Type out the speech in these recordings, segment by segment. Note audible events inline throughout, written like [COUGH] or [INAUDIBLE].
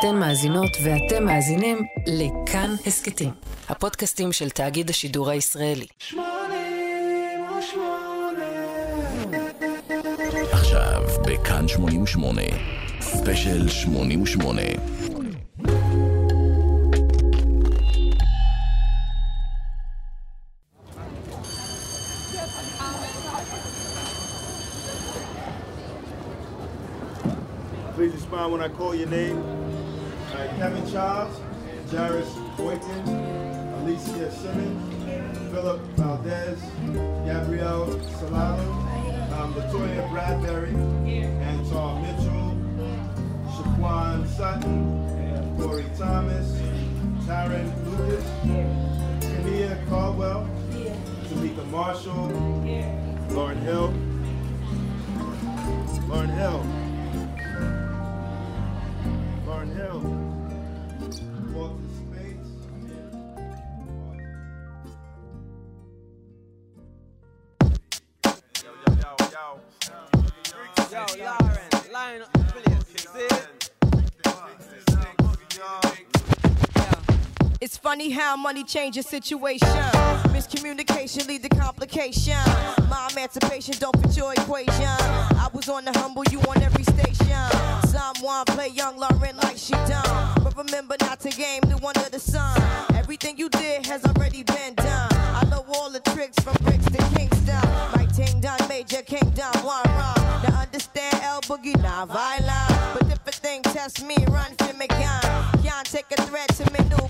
אתן מאזינות ואתם מאזינים לכאן הסכתים, הפודקאסטים של תאגיד השידור הישראלי. עכשיו בכאן 88, ספיישל 88. Please respond when I call your name. Kevin Charles, Jairus Boykin, Alicia Simmons, Philip Valdez, Gabrielle Solano, um, Latoya Bradbury, Anton Mitchell, Shaquan Sutton, Corey Thomas, Tyron Lucas, Kania Caldwell, Tamika Marshall, Lauren Hill, Lauren Hill. Funny how money changes situation. Miscommunication lead to complication. My emancipation don't fit your equation. I was on the humble, you on every station. Someone play young Lauren like she done. But remember not to game the one of the sun. Everything you did has already been done. I know all the tricks from bricks to Kingston. My ting done, major king kingdom, one wrong. Now understand L Boogie, not violent. But if a thing test me, run for me. Can't take a threat to me been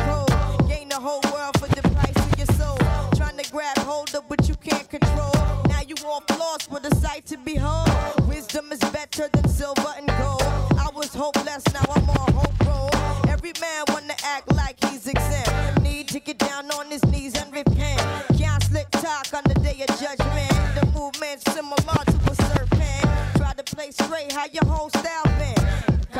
You off lost with a sight to behold. Wisdom is better than silver and gold. I was hopeless, now I'm on hope roll. Every man wanna act like he's exempt. Need to get down on his knees and repent. Can't slick talk on the day of judgment. The movement's similar to a serpent. Try to play straight, how your whole style been.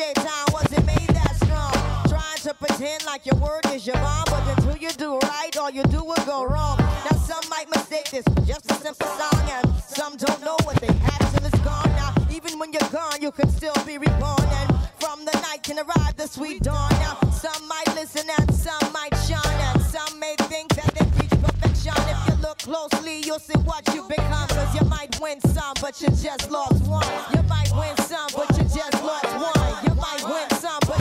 Of shaitan wasn't made that strong. Trying to pretend like your word is your bond, but until you do right, all you do will go wrong. Now some might mistake this just a simple song, and some don't know what they had till it's gone. Now even when you're gone, you can still be reborn, and from the night can arrive the sweet dawn. Now some might listen and some might shine, and some may think closely, you'll see what you become. Cause you might win some, but you just lost one. You might win some, but you just lost one. You might win some, but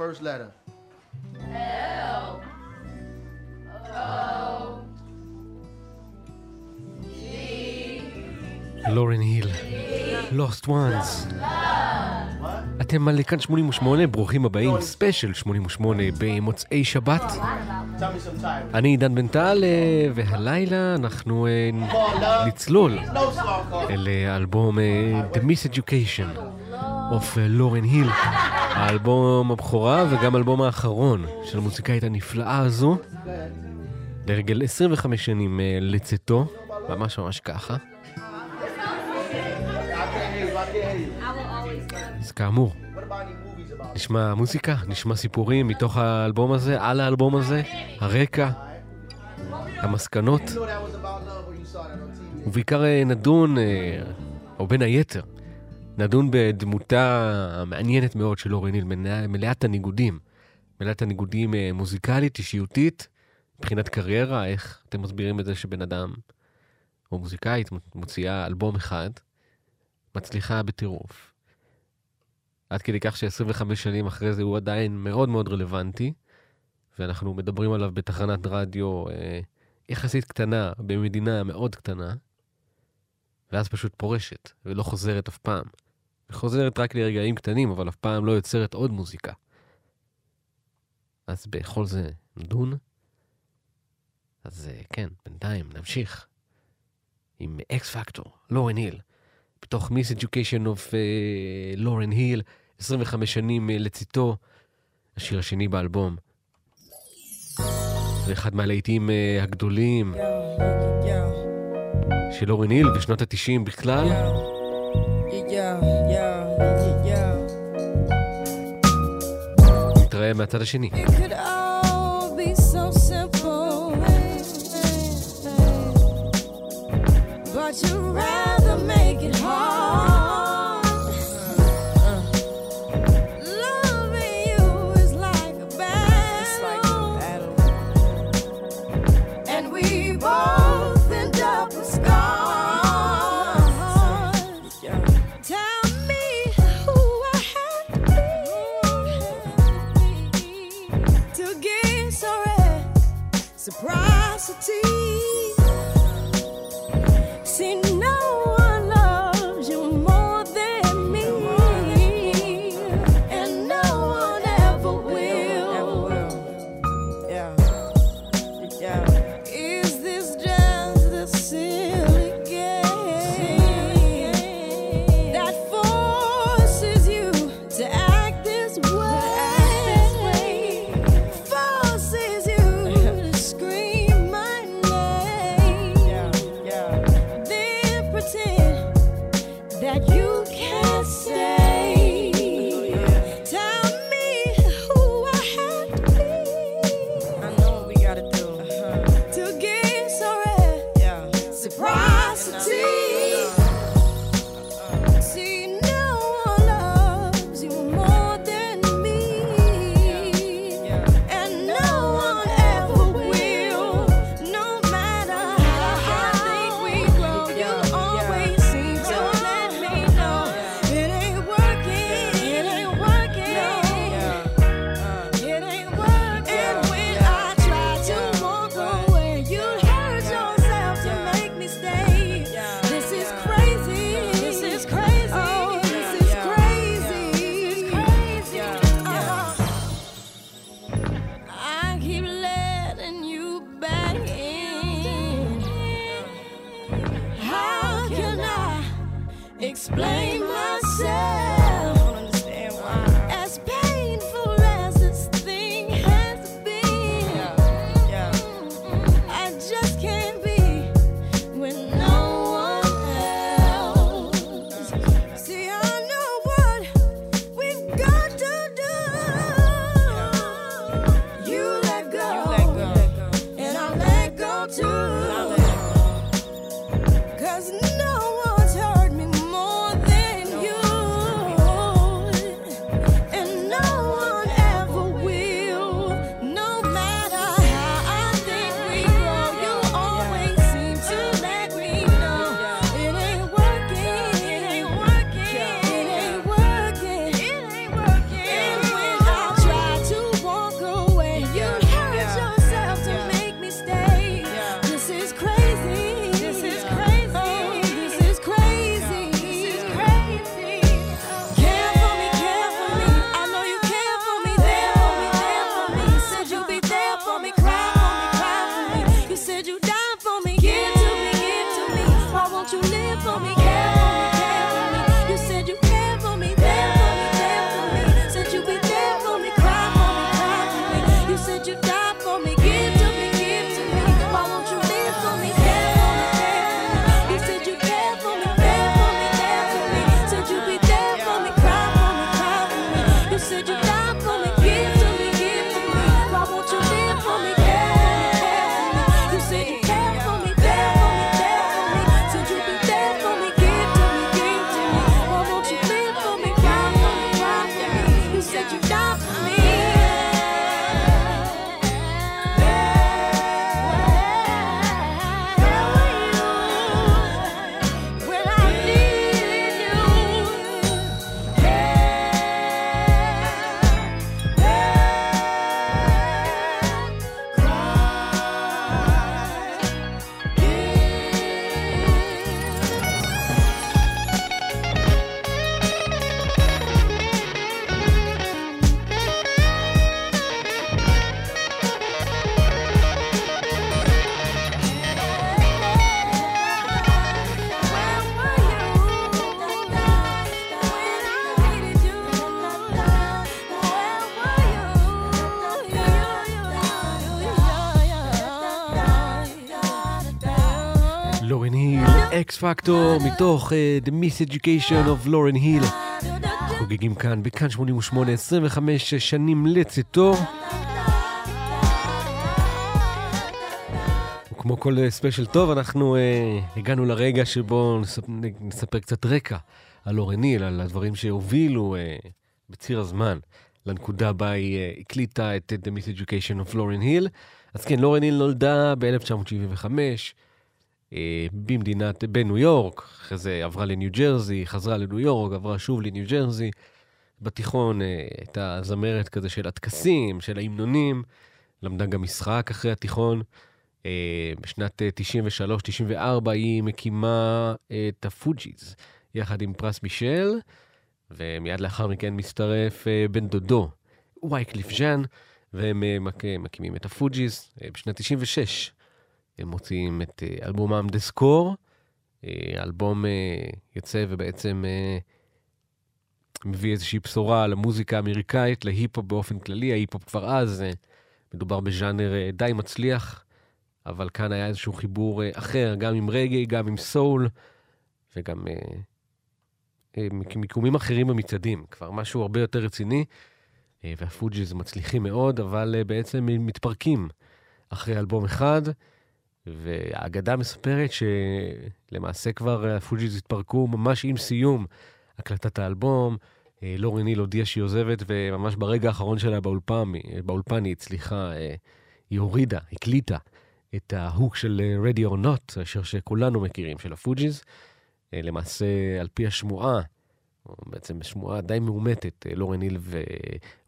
First letter. לורן היל, Lost Ones. אתם על כאן 88, ברוכים הבאים, ספיישל 88 במוצאי שבת. אני עידן בן טל, אה, והלילה אנחנו אה, נצלול. אל אה, האלבום אה, The Miseducation of לורן היל, האלבום הבכורה וגם האלבום האחרון של המוזיקאית הנפלאה הזו, לרגל 25 שנים אה, לצאתו, ממש ממש ככה. אז כאמור? נשמע מוזיקה, נשמע סיפורים מתוך האלבום הזה, על האלבום הזה, הרקע, המסקנות. ובעיקר אה, נדון, או בין היתר, נדון בדמותה המעניינת מאוד של היל, מלאה- מלאת הניגודים, מלאת הניגודים אה, מוזיקלית, אישיותית, מבחינת קריירה, איך אתם מסבירים את זה שבן אדם, או מוזיקאית, מוציאה אלבום אחד, מצליחה בטירוף. עד כדי כך ש-25 שנים אחרי זה הוא עדיין מאוד מאוד רלוונטי, ואנחנו מדברים עליו בתחנת רדיו אה, יחסית קטנה, במדינה מאוד קטנה, ואז פשוט פורשת, ולא חוזרת אף פעם. היא חוזרת רק לרגעים קטנים, אבל אף פעם לא יוצרת עוד מוזיקה. אז בכל זה נדון. אז אה, כן, בינתיים נמשיך עם Ex-Factor, לורן היל, בתוך Miseducation of לורן היל, 25 שנים אה, לצאתו, השיר השני באלבום. זה אחד מהלהיטים אה, הגדולים של לורן היל בשנות ה-90 בכלל. נתראה מהצד השני. It could all be so simple, but you rather make it hard. פקטור מתוך uh, The Miseducation of Lauren Hill. חוגגים כאן בכאן 88, 25 שנים לצאתו. כמו כל אה, ספיישל טוב, אנחנו uh, הגענו לרגע שבו נספ... נספר קצת רקע על לורן היל, על הדברים שהובילו uh, בציר הזמן לנקודה בה היא uh, הקליטה את The Miseducation of Lauren Hill. אז כן, לורן היל נולדה ב-1975. אה, במדינת, בניו יורק, אחרי זה עברה לניו ג'רזי, חזרה לניו יורק, עברה שוב לניו ג'רזי. בתיכון אה, הייתה זמרת כזה של הטקסים, של ההמנונים, למדה גם משחק אחרי התיכון. אה, בשנת 93-94 היא מקימה את הפוג'יז, יחד עם פרס מישל, ומיד לאחר מכן מצטרף בן דודו, וייקליף ז'אן, והם מקימים את הפוג'יז בשנת 96. הם מוציאים את אה, אלבומם The Score, אה, אלבום אה, יוצא ובעצם מביא איזושהי בשורה למוזיקה האמריקאית, להיפ-הופ באופן כללי. ההיפ-הופ כבר אז, מדובר בז'אנר די מצליח, אבל כאן היה איזשהו חיבור אחר, גם עם רגאיי, גם עם סול, וגם מיקומים אחרים במצעדים, כבר משהו הרבה יותר רציני, והפוג'יז מצליחים מאוד, אבל בעצם מתפרקים אחרי אלבום אחד. והאגדה מספרת שלמעשה כבר הפוג'יז התפרקו ממש עם סיום הקלטת האלבום. אה, לורן היל הודיעה שהיא עוזבת, וממש ברגע האחרון שלה באולפן, באולפן היא הצליחה, אה, היא הורידה, הקליטה את ה hook של אה, Ready or Not, אשר שכולנו מכירים, של הפוג'יז. למעשה, על פי השמועה, בעצם שמועה די מאומתת, לורן היל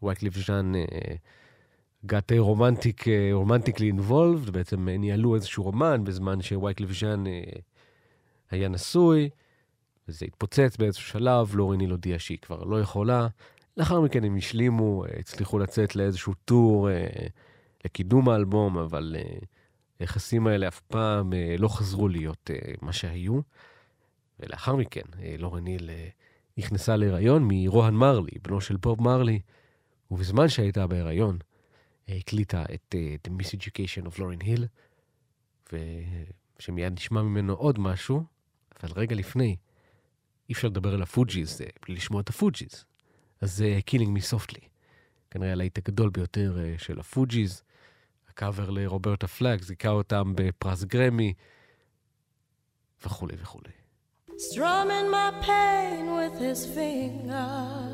ווייקליף ז'אן got romantic, romantically involved, בעצם ניהלו איזשהו רומן בזמן שווייקליף ז'אן אה, היה נשוי, וזה התפוצץ באיזשהו שלב, לורן היל הודיעה שהיא כבר לא יכולה. לאחר מכן הם השלימו, אה, הצליחו לצאת לאיזשהו tour אה, לקידום האלבום, אבל היחסים האלה אף פעם לא חזרו להיות מה שהיו. ולאחר מכן לוריניל נכנסה להיריון מרוהן מרלי, בנו של בוב מרלי, ובזמן שהייתה בהיריון, הקליטה את uh, The Miseducation of Lauren Hill, ושמיד נשמע ממנו עוד משהו, אבל רגע לפני, אי אפשר לדבר על הפוג'יז uh, בלי לשמוע את הפוג'יז. אז זה uh, Killing Me Softly, כנראה הלהיט הגדול ביותר uh, של הפוג'יז. הקאבר לרוברטה פלאג זיכה אותם בפרס גרמי, וכולי וכולי. Strumming my pain with his fingers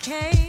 okay.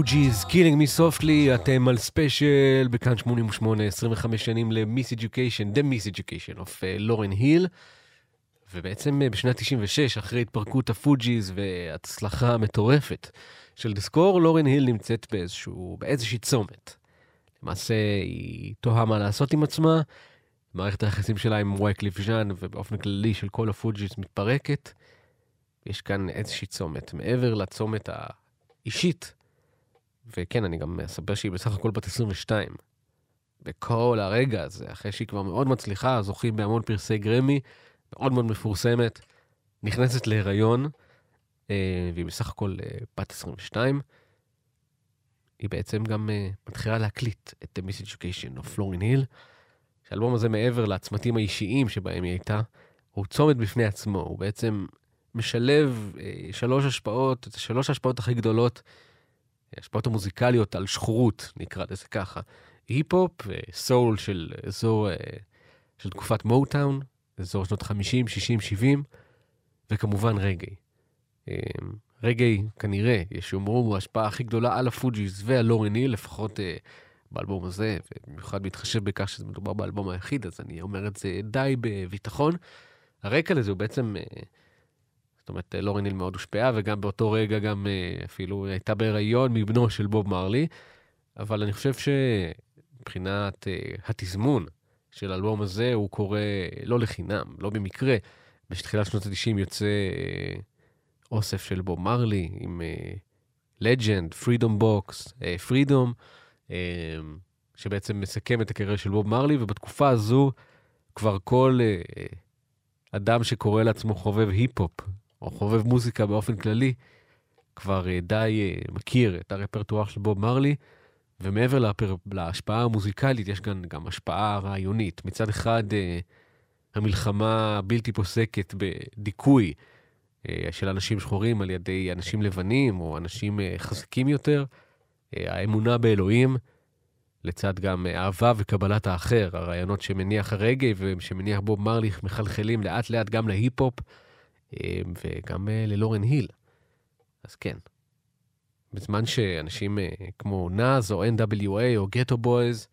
הפוג'יז, Killing Me Softly, אתם על ספיישל בכאן 88, 25 שנים ל Miseducation, The Miseducation of לורן היל. ובעצם אה, בשנת 96, אחרי התפרקות הפוג'יז והצלחה המטורפת של The Score, לורן היל נמצאת באיזשהו, באיזושהי צומת. למעשה היא תוהה מה לעשות עם עצמה, מערכת היחסים שלה עם וייקליף ז'אן ובאופן כללי של כל הפוג'יז מתפרקת. יש כאן איזושהי צומת, מעבר לצומת האישית. וכן, אני גם אספר שהיא בסך הכל בת 22. בכל הרגע הזה, אחרי שהיא כבר מאוד מצליחה, זוכים בהמון פרסי גרמי, מאוד מאוד מפורסמת, נכנסת להיריון, אה, והיא בסך הכל אה, בת 22. היא בעצם גם אה, מתחילה להקליט את The Miss Education of פלורין היל. שהאלבום הזה, מעבר לצמתים האישיים שבהם היא הייתה, הוא צומת בפני עצמו, הוא בעצם משלב שלוש השפעות, שלוש ההשפעות הכי גדולות, ההשפעות המוזיקליות השחורות, נקרא לזה ככה. היפ-הופ, סול של אזור, אה, של תקופת מוטאון, אזור שנות 50, 60, 70, וכמובן רגאיי. אה, רגאיי, כנראה, יש שיאמרו, הוא ההשפעה הכי גדולה על הפוג'יס ועל לורן היל, לפחות אה, באלבום הזה, ובמיוחד בהתחשב בכך שזה מדובר באלבום היחיד, אז אני אומר את זה די בביטחון. הרקע לזה הוא בעצם, אה, זאת אומרת, לורן היל מאוד הושפעה, וגם באותו רגע גם אה, אפילו הייתה בהיריון מבנו של בוב מרלי, אבל אני חושב שמבחינת אה, התזמון של האלבום הזה, הוא קורה לא לחינם, לא במקרה. בתחילת שנות ה-90 יוצא אוסף של בוב מרלי עם Legend, Freedom box, Freedom. שבעצם מסכם את הקריירה של בוב מרלי, ובתקופה הזו כבר כל אה, אדם שקורא לעצמו חובב היפ-הופ, או חובב מוזיקה באופן כללי, כבר אה, די אה, מכיר את הרפרטואר של בוב מרלי, ומעבר להפר... להשפעה המוזיקלית, יש כאן גם השפעה רעיונית. מצד אחד, המלחמה הבלתי פוסקת בדיכוי של אנשים שחורים על ידי אנשים לבנים, או אנשים חזקים יותר, האמונה באלוהים, לצד גם אהבה וקבלת האחר, הרעיונות שמניח הרגעי ושמניח בוב מרליך מחלחלים לאט לאט גם להיפ-הופ אה, וגם אה, ללורן היל. אז כן, בזמן שאנשים אה, כמו נאז או NWA או גטו בויז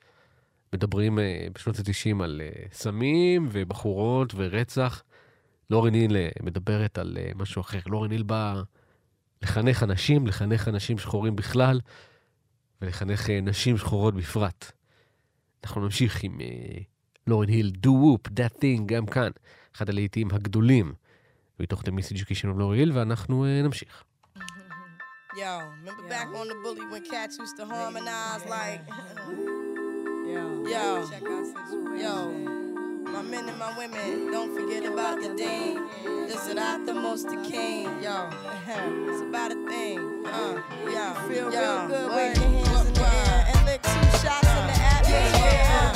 מדברים בשנות ה-90 על סמים ובחורות ורצח, לורן היל מדברת על משהו אחר. לורן היל בא לחנך אנשים, לחנך אנשים שחורים בכלל, ולחנך אה, נשים שחורות בפרט. אנחנו נמשיך עם לורן היל, Do Whoop, That Thing, גם כאן, אחד הלהיטים הגדולים מתוך The Miss Education of לורן היל, ואנחנו uh, נמשיך. [LAUGHS] Yo, remember yeah. back on the bully when cats used to harmonize like. [LAUGHS] yo, [LAUGHS] yo, yo, my men and my women, don't forget about the dean. This is not the most the king. Yo, it's about a thing. Uh, yo, feel yo, real good. Wave your hands in the air and lick two shots in the atmosphere.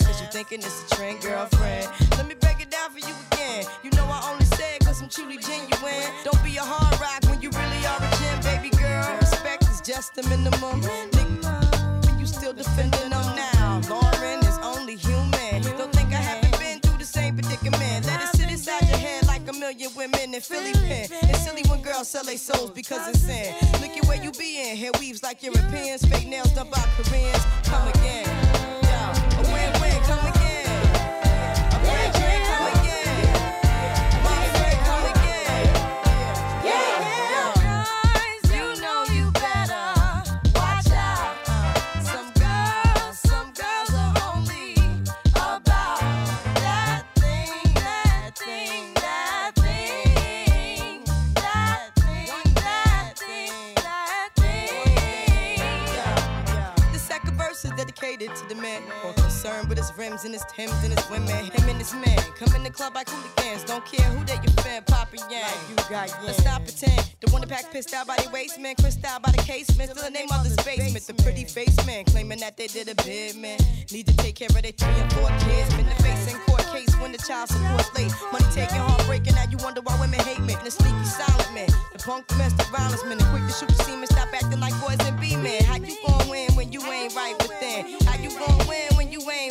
thinking it's a trend, girlfriend. Let me break it down for you again. You know I only say it cause I'm truly genuine. Don't be a hard rock when you really are a gem, baby girl. Respect is just the minimum. Nigga, you still defending them now. Lauren is only human. Don't think I haven't been through the same predicament. Let it sit inside your head like a million women in Philly pen. It's silly when girls sell their souls because it's sin. Look at where you be in. Hair weaves like Europeans. Fake nails done by Koreans. Come again. Yeah, to the man with his rims and his Timbs and his women. Him and his man come in the club like hooligans. Don't care who they your fan, Papa Yang. You got yeah. Let's stop pretend. The one that pack pissed out by the waist, man. Crissed out by the casement. Still the name of the basement. The pretty face man claiming that they did a bid, man. Need to take care of their three and four kids. Been the face in court case when the child support late. Money taking, heartbreaking. Now you wonder why women hate me. The sneaky silent man. The punk domestic violence man. The quick to shoot the semen. Stop acting like boys and be men. How you gon' win when you ain't right within? How you gon' you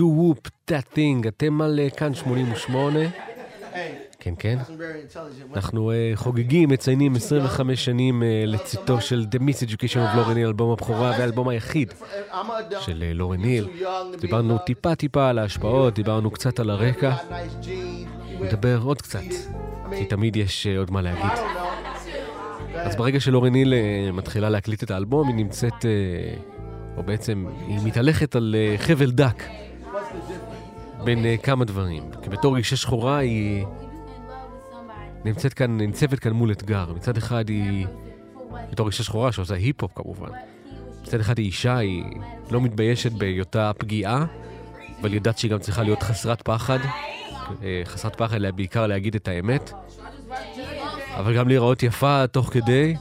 דו וופ, that thing, אתם על אה, כאן 88. Hey, כן, כן. אנחנו אה, חוגגים, מציינים 25 שנים אה, לצאתו של The Miseducation of לורן היל, אלבום הבכורה והאלבום היחיד. של לורן היל. דיברנו loved. טיפה טיפה על ההשפעות, דיברנו קצת על הרקע, נדבר עוד קצת, כי תמיד יש עוד מה להגיד. אז ברגע שלורן היל מתחילה להקליט את האלבום, היא נמצאת, או בעצם, היא מתהלכת על חבל דק בין אה, כמה דברים. כי בתור אישה שחורה היא נמצאת כאן, ניצבת כאן מול אתגר. מצד אחד היא, בתור אישה שחורה שעושה היפ-הופ כמובן, מצד אחד היא אישה, היא לא מתביישת בהיותה פגיעה, אבל יודעת שהיא גם צריכה להיות חסרת פחד. אה, חסרת פחד בעיקר להגיד את האמת. אבל גם להיראות יפה תוך כדי,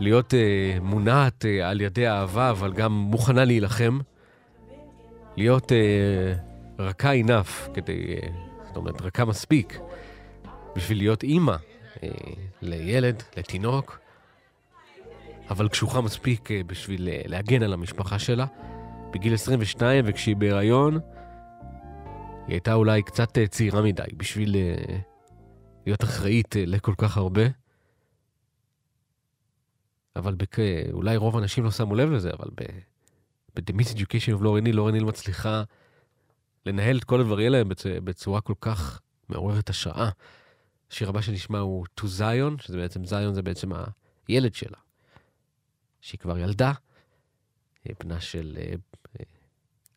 להיות אה, מונעת אה, על ידי אהבה, אבל גם מוכנה להילחם. להיות אה, רכה enough, כדי, אה, זאת אומרת, רכה מספיק, בשביל להיות אימא אה, לילד, לתינוק, אבל קשוחה מספיק אה, בשביל להגן על המשפחה שלה. בגיל 22, וכשהיא בהיריון, היא הייתה אולי קצת צעירה מדי בשביל להיות אחראית לכל כך הרבה. אבל בק... אולי רוב האנשים לא שמו לב לזה, אבל ב... ב-The Miss Education of לורן ניל מצליחה לנהל את כל הדברים האלה בצ... בצורה כל כך מעוררת השראה. השיר הבא שנשמע הוא To Zion, שזה בעצם, זיון זה בעצם הילד שלה, שהיא כבר ילדה, אה, בנה של, אה, אה,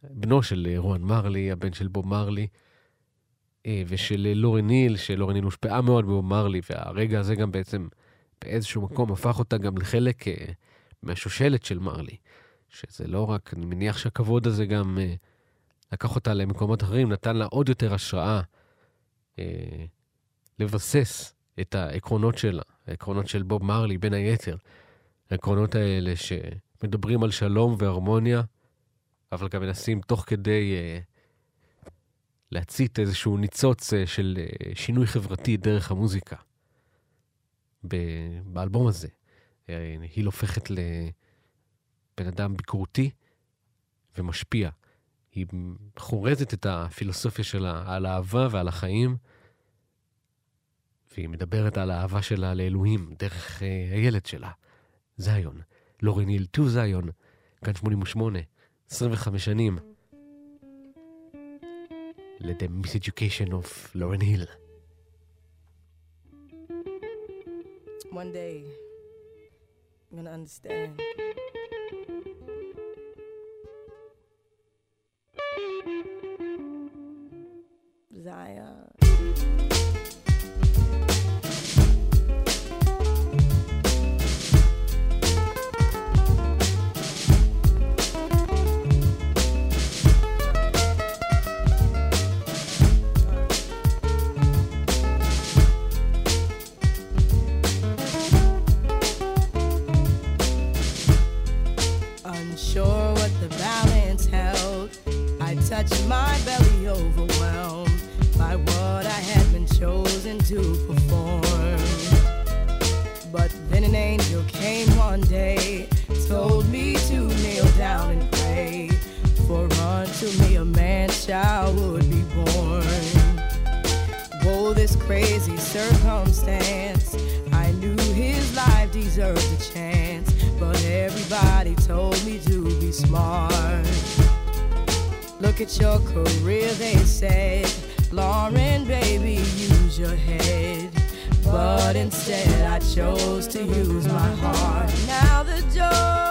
בנו של רואן מרלי, הבן של בוב מרלי, ושל לורן ניל, שלורן ניל הושפעה מאוד בבוב מרלי, והרגע הזה גם בעצם באיזשהו מקום הפך אותה גם לחלק מהשושלת של מרלי. שזה לא רק, אני מניח שהכבוד הזה גם לקח אותה למקומות אחרים, נתן לה עוד יותר השראה אה, לבסס את העקרונות שלה, העקרונות של בוב מרלי, בין היתר. העקרונות האלה שמדברים על שלום והרמוניה, אבל גם מנסים תוך כדי אה, להצית איזשהו ניצוץ אה, של אה, שינוי חברתי דרך המוזיקה. ב- באלבום הזה. אה, היא הופכת לבן אדם ביקורתי ומשפיע. היא חורזת את הפילוסופיה שלה על אהבה ועל החיים, והיא מדברת על האהבה שלה לאלוהים דרך אה, הילד שלה, זיון. לורן היל טו זיון, כאן 88, 25 שנים. ל-The Miseducation of לורן היל. One day, I'm gonna understand. Zion. Touched my belly, overwhelmed by what I had been chosen to perform. But then an angel came one day, told me to kneel down and pray. For unto me a man child would be born. Whoa, this crazy circumstance. I knew his life deserved a chance, but everybody told me to be smart. Look at your career, they said. Lauren, baby, use your head. But instead, I chose to use my heart. Now the joy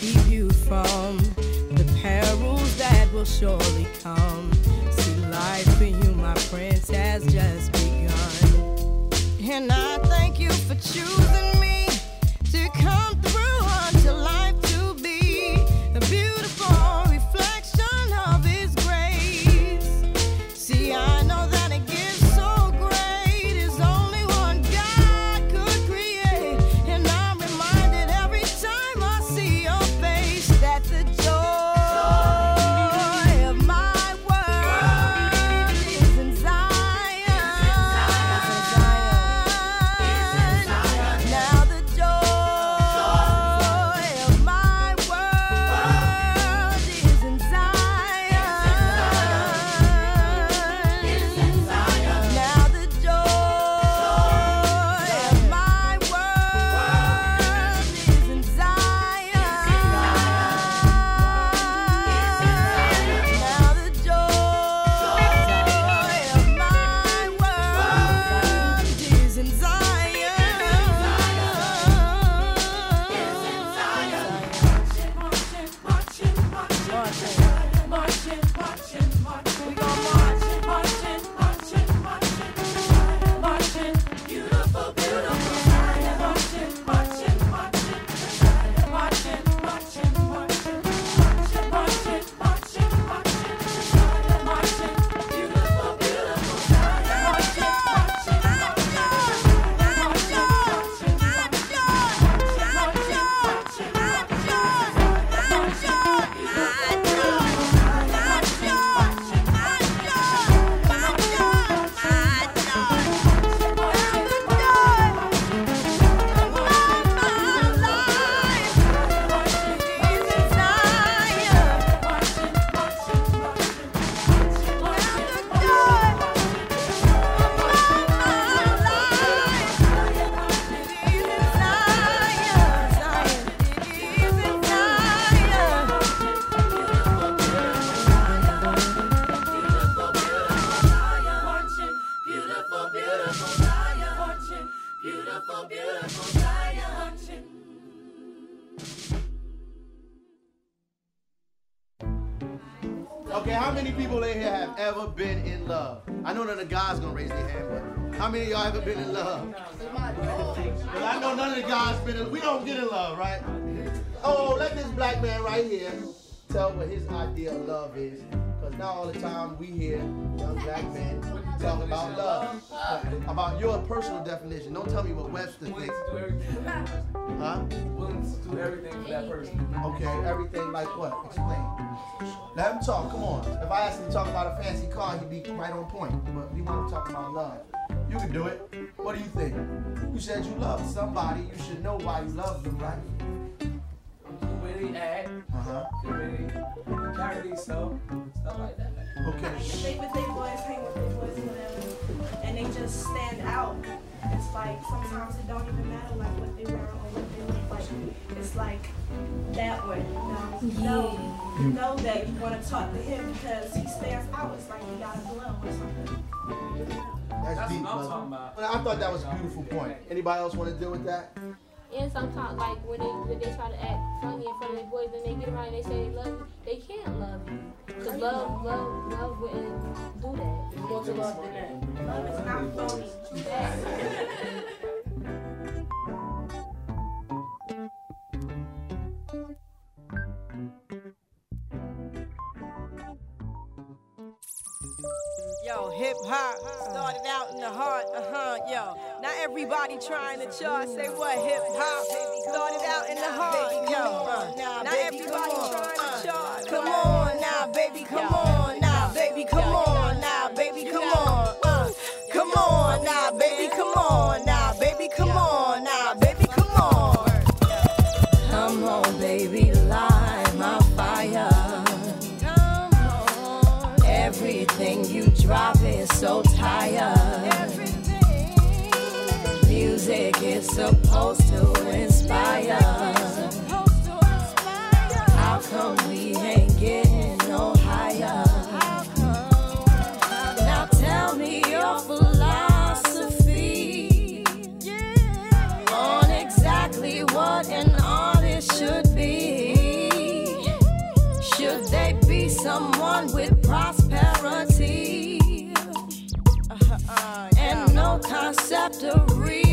keep you from the perils that will surely come. See, life for you, my prince, has just begun. And I thank you for choosing me about love. About your personal definition. Don't tell me what Webster thinks. Huh? Willing to do everything for that person. Okay, everything like what? Explain. Let him talk. Come on. If I asked him to talk about a fancy car, he'd be right on point. But we want to talk about love. You can do it. What do you think? You said you love somebody. You should know why you love them, right? The way they act, Uh huh. the way they carry themselves, stuff like that. Okay. If they with their boys, hang with their boys, whatever, and they just stand out. It's like sometimes it don't even matter like what they wear or what they look like. It's like that way. You know, you know, you know that you want to talk to him because he stands out. It's like he got a glow or something. That's, That's deep, what I'm brother. talking about. I thought that was a beautiful point. Anybody else want to deal with that? And sometimes, like when they when they try to act funny in front of their boys, and they get around and they say they love you, they can't love you. Cause love, love, love wouldn't do that. More to love than that. Love is not phony. [LAUGHS] Yo, hip hop started out in the heart, uh huh, yo. Not everybody trying to chart. Say what? Hip hop started out in the heart, yo. Uh, not everybody trying to chart. Come on now, baby, come on supposed to inspire. How come we ain't getting no higher? Now tell me your philosophy on exactly what an artist should be. Should they be someone with prosperity uh-huh, uh, and no concept of reality?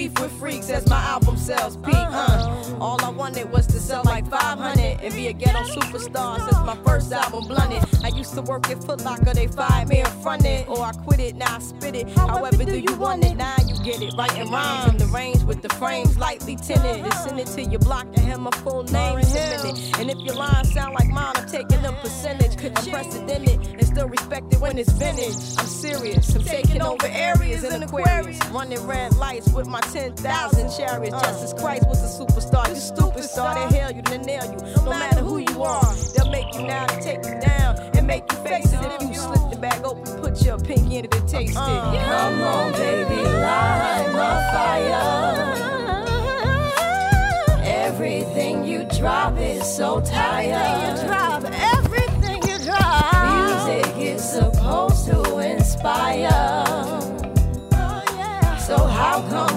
Beef with freaks as my album sells peak? Uh, all I wanted was to sell like 500 and be a ghetto superstar since my first album blunted. I used to work at Foot Locker, they fired me in front of it, or I quit it, now I spit it. However, do you want it? Now you get it. Writing rhymes in the range with the frames lightly tinted. And send it to your block and have my full name submitted. And if your lines sound like mine, I'm taking a percentage. Unprecedented and still respected when it's vintage. I'm serious. I'm taking over areas in Aquarius. Running red lights with my 10,000 chariots. Uh. Justice Christ was a superstar. You stupid star. They hail you, they nail you. No matter who you are, they'll make you now to take you down and make you face it. If you slip the bag open, put your pinky in it to taste it. Uh-huh. Come on, baby, light my fire. Everything you drop is so tired. you drop, everything you drop. Music is supposed to inspire. Oh, so how come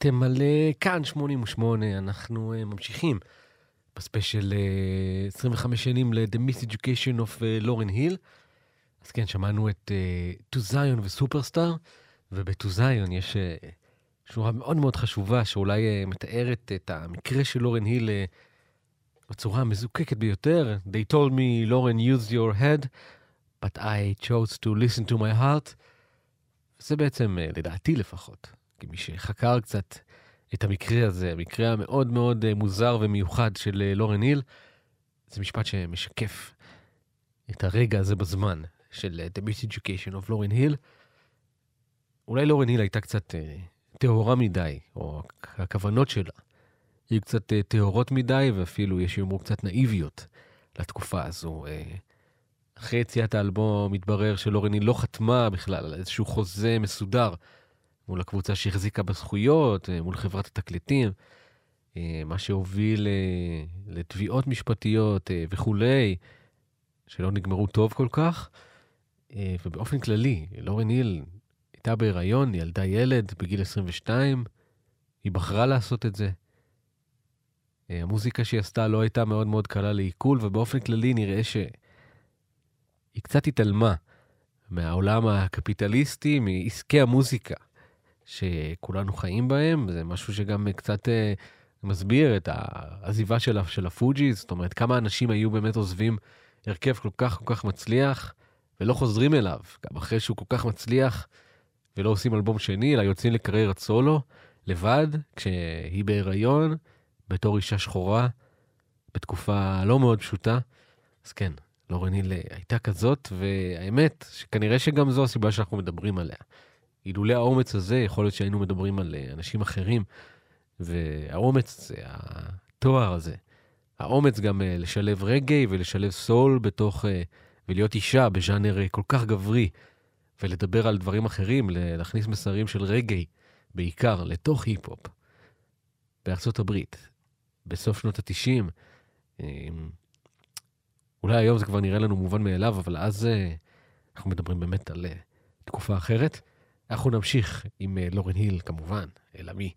אתם על אה, כאן 88, אנחנו אה, ממשיכים בספיישל אה, 25 שנים ל-The Miseducation of אה, לורן היל. אז כן, שמענו את אה, To Zion וסופרסטאר, וב-To Zion יש אה, שורה מאוד מאוד חשובה שאולי אה, מתארת את המקרה של לורן היל אה, בצורה המזוקקת ביותר. They told me, Lauren, use your head, but I chose to listen to my heart. זה בעצם, אה, לדעתי לפחות, כמי שחקר קצת את המקרה הזה, המקרה המאוד מאוד אה, מוזר ומיוחד של אה, לורן היל, זה משפט שמשקף את הרגע הזה בזמן של אה, The Miseducation of לורן היל. אולי לורן היל הייתה קצת טהורה מדי, או הכוונות שלה היו קצת טהורות מדי, ואפילו יש שיאמרו קצת נאיביות לתקופה הזו. אחרי יציאת האלבום מתברר שלורן היל לא חתמה בכלל על איזשהו חוזה מסודר מול הקבוצה שהחזיקה בזכויות, אה, מול חברת התקליטים, אה, מה שהוביל אה, לתביעות משפטיות וכולי, שלא נגמרו טוב כל כך. ובאופן כללי, לורן היל הייתה בהיריון, ילדה ילד בגיל 22, היא בחרה לעשות את זה. המוזיקה שהיא עשתה לא הייתה מאוד מאוד קלה לעיכול, ובאופן כללי נראה שהיא קצת התעלמה מהעולם הקפיטליסטי, מעסקי המוזיקה שכולנו חיים בהם. זה משהו שגם קצת אה, מסביר את העזיבה של, של הפוג'י, זאת אומרת, כמה אנשים היו באמת עוזבים הרכב כל כך כל כך מצליח, ולא חוזרים אליו, גם אחרי שהוא כל כך מצליח, ולא עושים אלבום שני, אלא יוצאים לקריירת סולו, לבד, כשהיא בהיריון, בתור אישה שחורה, בתקופה לא מאוד פשוטה. אז כן, לורן היל הייתה כזאת, והאמת, שכנראה שגם זו הסיבה שאנחנו מדברים עליה. אילולא האומץ הזה, יכול להיות שהיינו מדברים על אה, אנשים אחרים, והאומץ זה התואר הזה. האומץ גם אה, לשלב רגעי ולשלב סול בתוך, אה, ולהיות אישה בז'אנר כל כך גברי, ולדבר על דברים אחרים, להכניס מסרים של רגעי, בעיקר, לתוך היפ-הופ. בארצות הברית, בסוף שנות ה-90, אולי היום זה כבר נראה לנו מובן מאליו, אבל אז אנחנו מדברים באמת על תקופה אחרת. אנחנו נמשיך עם אה, לורן היל, כמובן, אלא מי,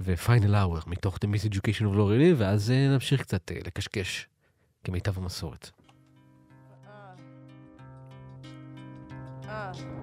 ופיינל האואר, מתוך The Miseducation of לורן היל, ואז אה, נמשיך קצת אה, לקשקש, כמיטב המסורת. Uh.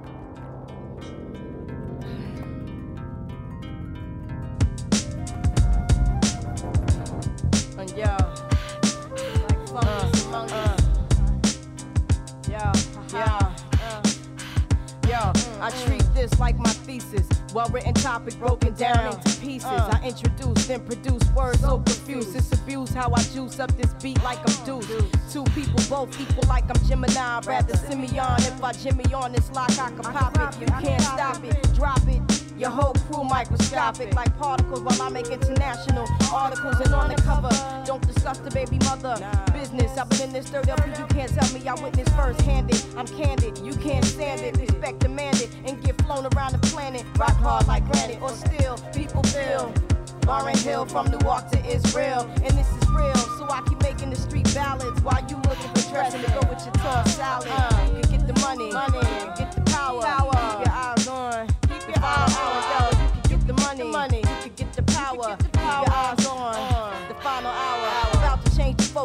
I treat this like my thesis. Well written topic broken down into pieces. Uh. I introduce, then produce words so confused. It's abuse how I juice up this beat like I'm Deuce. Two people both equal like I'm Gemini. Rather Simeon. If I Jimmy on this lock, I can pop it. You can't stop it, drop it. Your whole crew microscopic like particles while I make international articles and on the cover. Don't discuss the baby mother business. I've been in this dirt up, you can't tell me I witnessed first handed. I'm candid, you can't stand it. Respect demanded and get flown around the planet. Rock hard like granite or steel. People feel. Lauren Hill from Newark to Israel, and this is real. So I keep making the street ballads while you looking for dressing to go with your tongue salad. You can get the money, money, get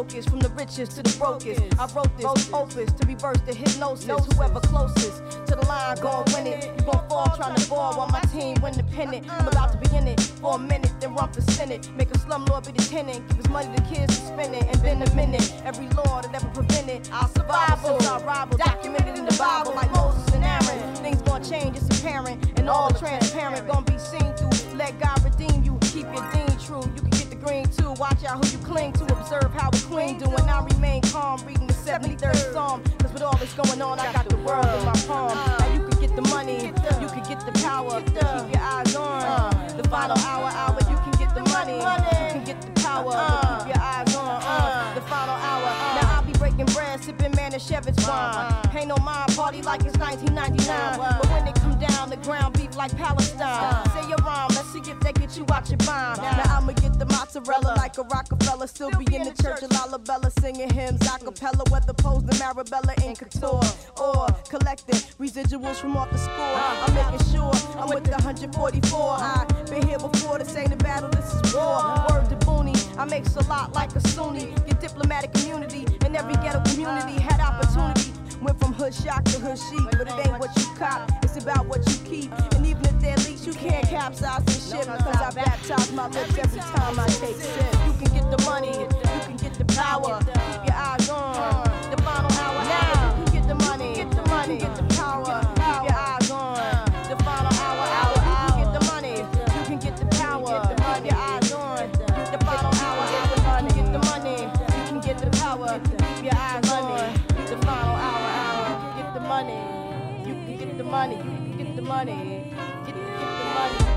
focus from the richest to the brokest. I wrote this opus to reverse the hypnosis. Whoever closest to the line gon' win it. You gon' fall trying to ball while my team win the pennant. Uh-uh. I'm about to be in it for a minute, then run for senate. Make a slumlord be the tenant. Give his money to kids to spend it. And been a minute. Every law that ever prevented. I'll survive since I rival. Documented in the Bible like Moses and Aaron. Things gon' change, it's apparent. And all transparent gon' be seen through. Let God redeem you. Keep your dean true. You can green too. Watch out who you cling to. Observe how a queen do. And I remain calm. Reading the 73rd Psalm. Cause with all this going on, I got the world in my palm. Now you can get the money. You can get the power. Keep your eyes on. The final hour, hour. You can get the money. You can get the power. Keep your eyes on. Uh, the final hour. Now I'll be breaking bread, sipping man Manischewitz wine. Ain't no mind, party like it's 1999. But when come down, the ground beef like Palestine. Say your rhyme, let's see if they get you out your bind. Now I'ma get the mozzarella like a Rockefeller. Still be in the church, a Lalabella singing hymns, a acapella, whether posed in Marabella in couture or collecting residuals from off the score. I'm making sure I'm with the 144. I've been here before, this ain't a battle, this is war. Word to Booney, I makes a lot like a Sunni. Get diplomatic immunity in every ghetto community. Had opportunity. Went from hood shock to hood chic, but it ain't what you cop, it's about what you keep. And even if they're leaks, you can't capsize this shit. Cause I baptize my lips every time I take sip. You can get the money, you can get the power. Keep your eyes on money, get the money. Get, get the money,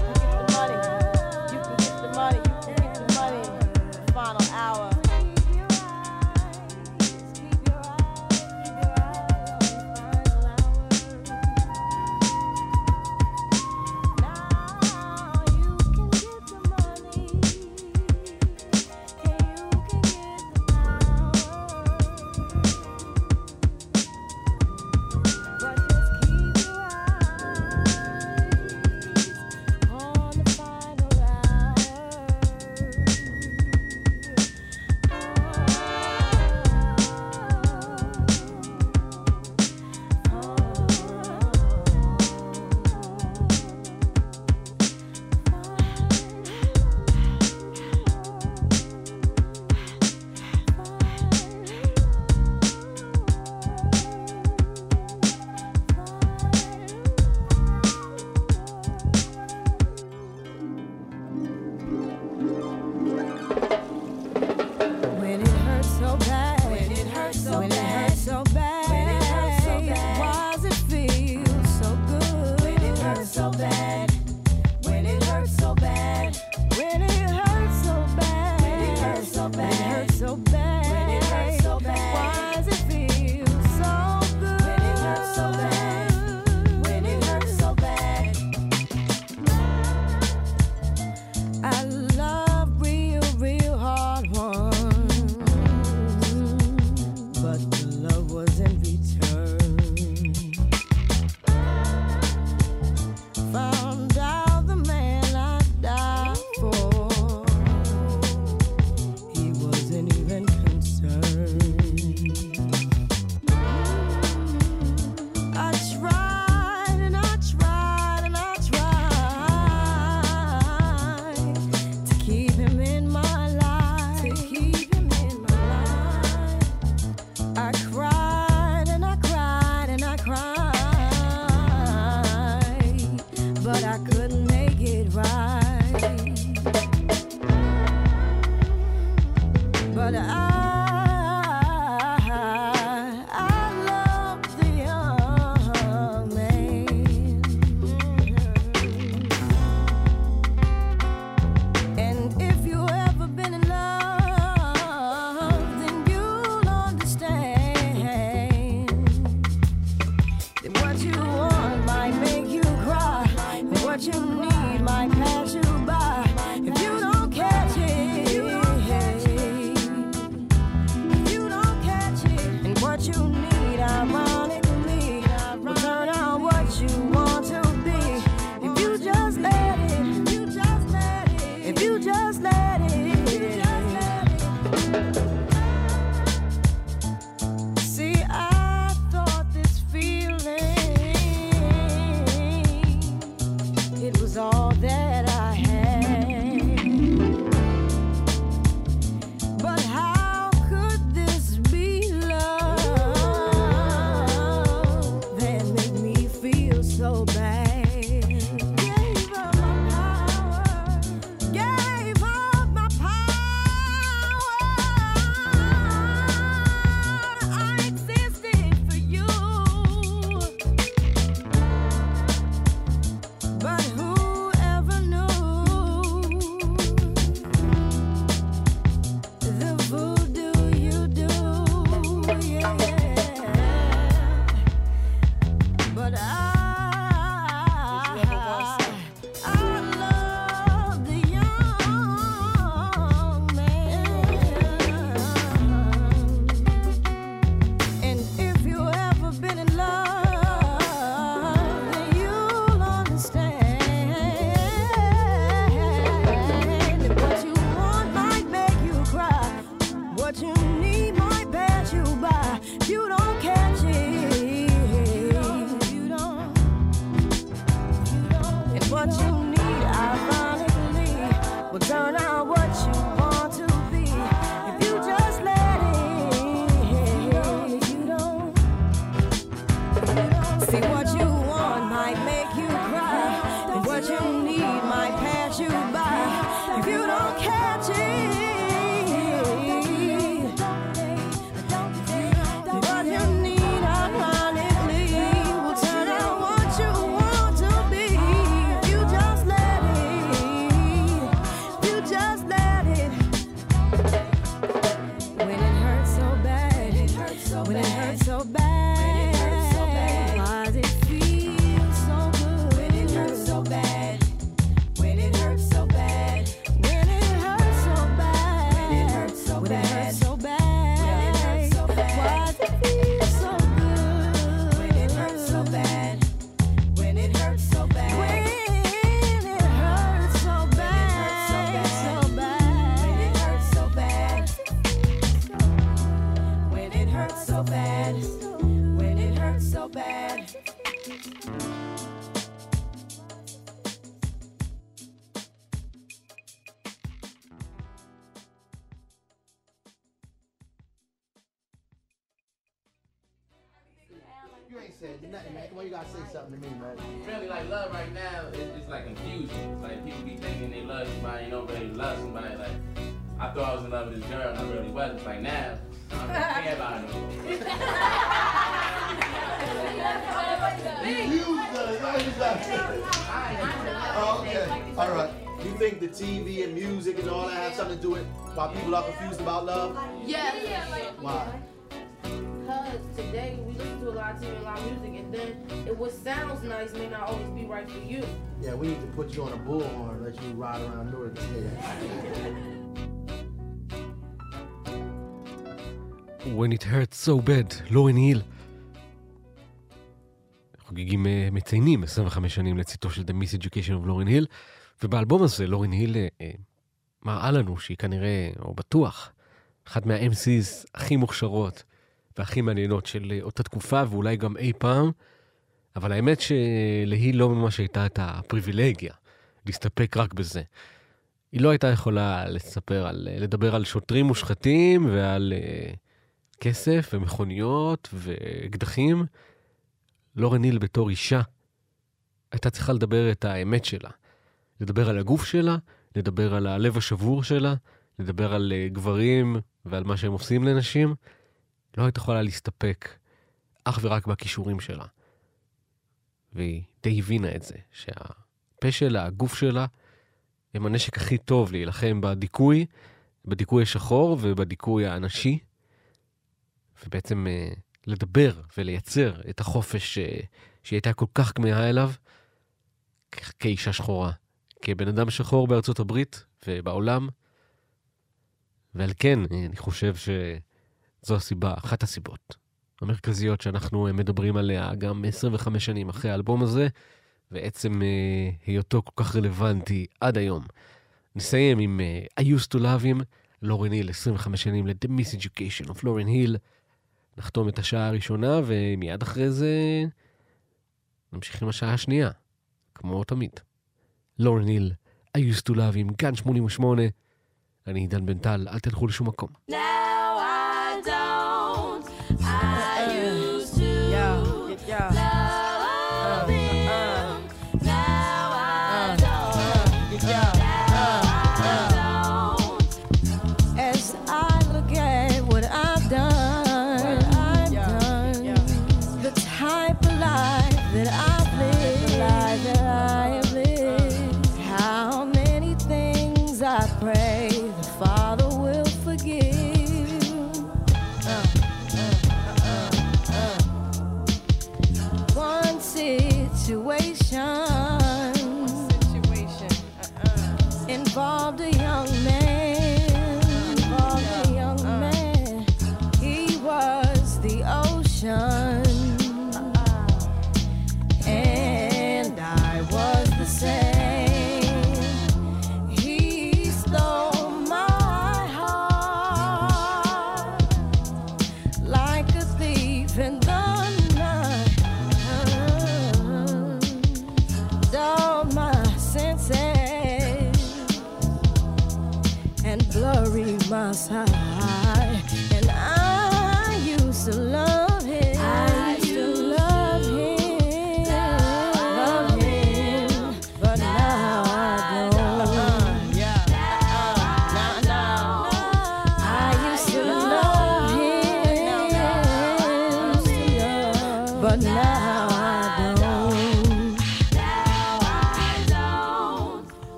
really now, I don't [LAUGHS] care about her no more. You done, no, you done. Oh, okay. All right. You think the TV and music and all that have something to do with why people are confused about love? Yeah. Why? Because today we listen to a lot of TV and a lot of music, and then it what sounds nice may not always be right for you. Yeah, we need to put you on a bullhorn and let you ride around North Newark. [LAUGHS] When it hurts so bad, לורן היל. חוגגים, אה, מציינים 25 שנים לצאתו של The Miss Education of לורן היל, ובאלבום הזה לורן היל אה, אה, מראה לנו שהיא כנראה, או בטוח, אחת מה-MCs הכי מוכשרות והכי מעניינות של אותה תקופה, ואולי גם אי פעם, אבל האמת שלהיל לא ממש הייתה את הפריבילגיה להסתפק רק בזה. היא לא הייתה יכולה לספר על, לדבר על שוטרים מושחתים ועל אה, כסף ומכוניות ואקדחים. לורן היל בתור אישה הייתה צריכה לדבר את האמת שלה. לדבר על הגוף שלה, לדבר על הלב השבור שלה, לדבר על אה, גברים ועל מה שהם עושים לנשים. לא הייתה יכולה להסתפק אך ורק בכישורים שלה. והיא די הבינה את זה, שהפה שלה, הגוף שלה, הם הנשק הכי טוב להילחם בדיכוי, בדיכוי השחור ובדיכוי האנשי, ובעצם אה, לדבר ולייצר את החופש אה, שהיא הייתה כל כך כמהה אליו כאישה שחורה, כבן אדם שחור בארצות הברית ובעולם. ועל כן, אה, אני חושב שזו הסיבה, אחת הסיבות המרכזיות שאנחנו מדברים עליה גם 25 שנים אחרי האלבום הזה, ועצם היותו כל כך רלוונטי עד היום. נסיים עם I used to love him, לורן היל, 25 שנים ל-The Miseducation of לורן היל. נחתום את השעה הראשונה, ומיד אחרי זה נמשיך עם השעה השנייה, כמו תמיד. לורן היל, I used to love him, כאן 88. אני עידן בן טל, אל תלכו לשום מקום. Now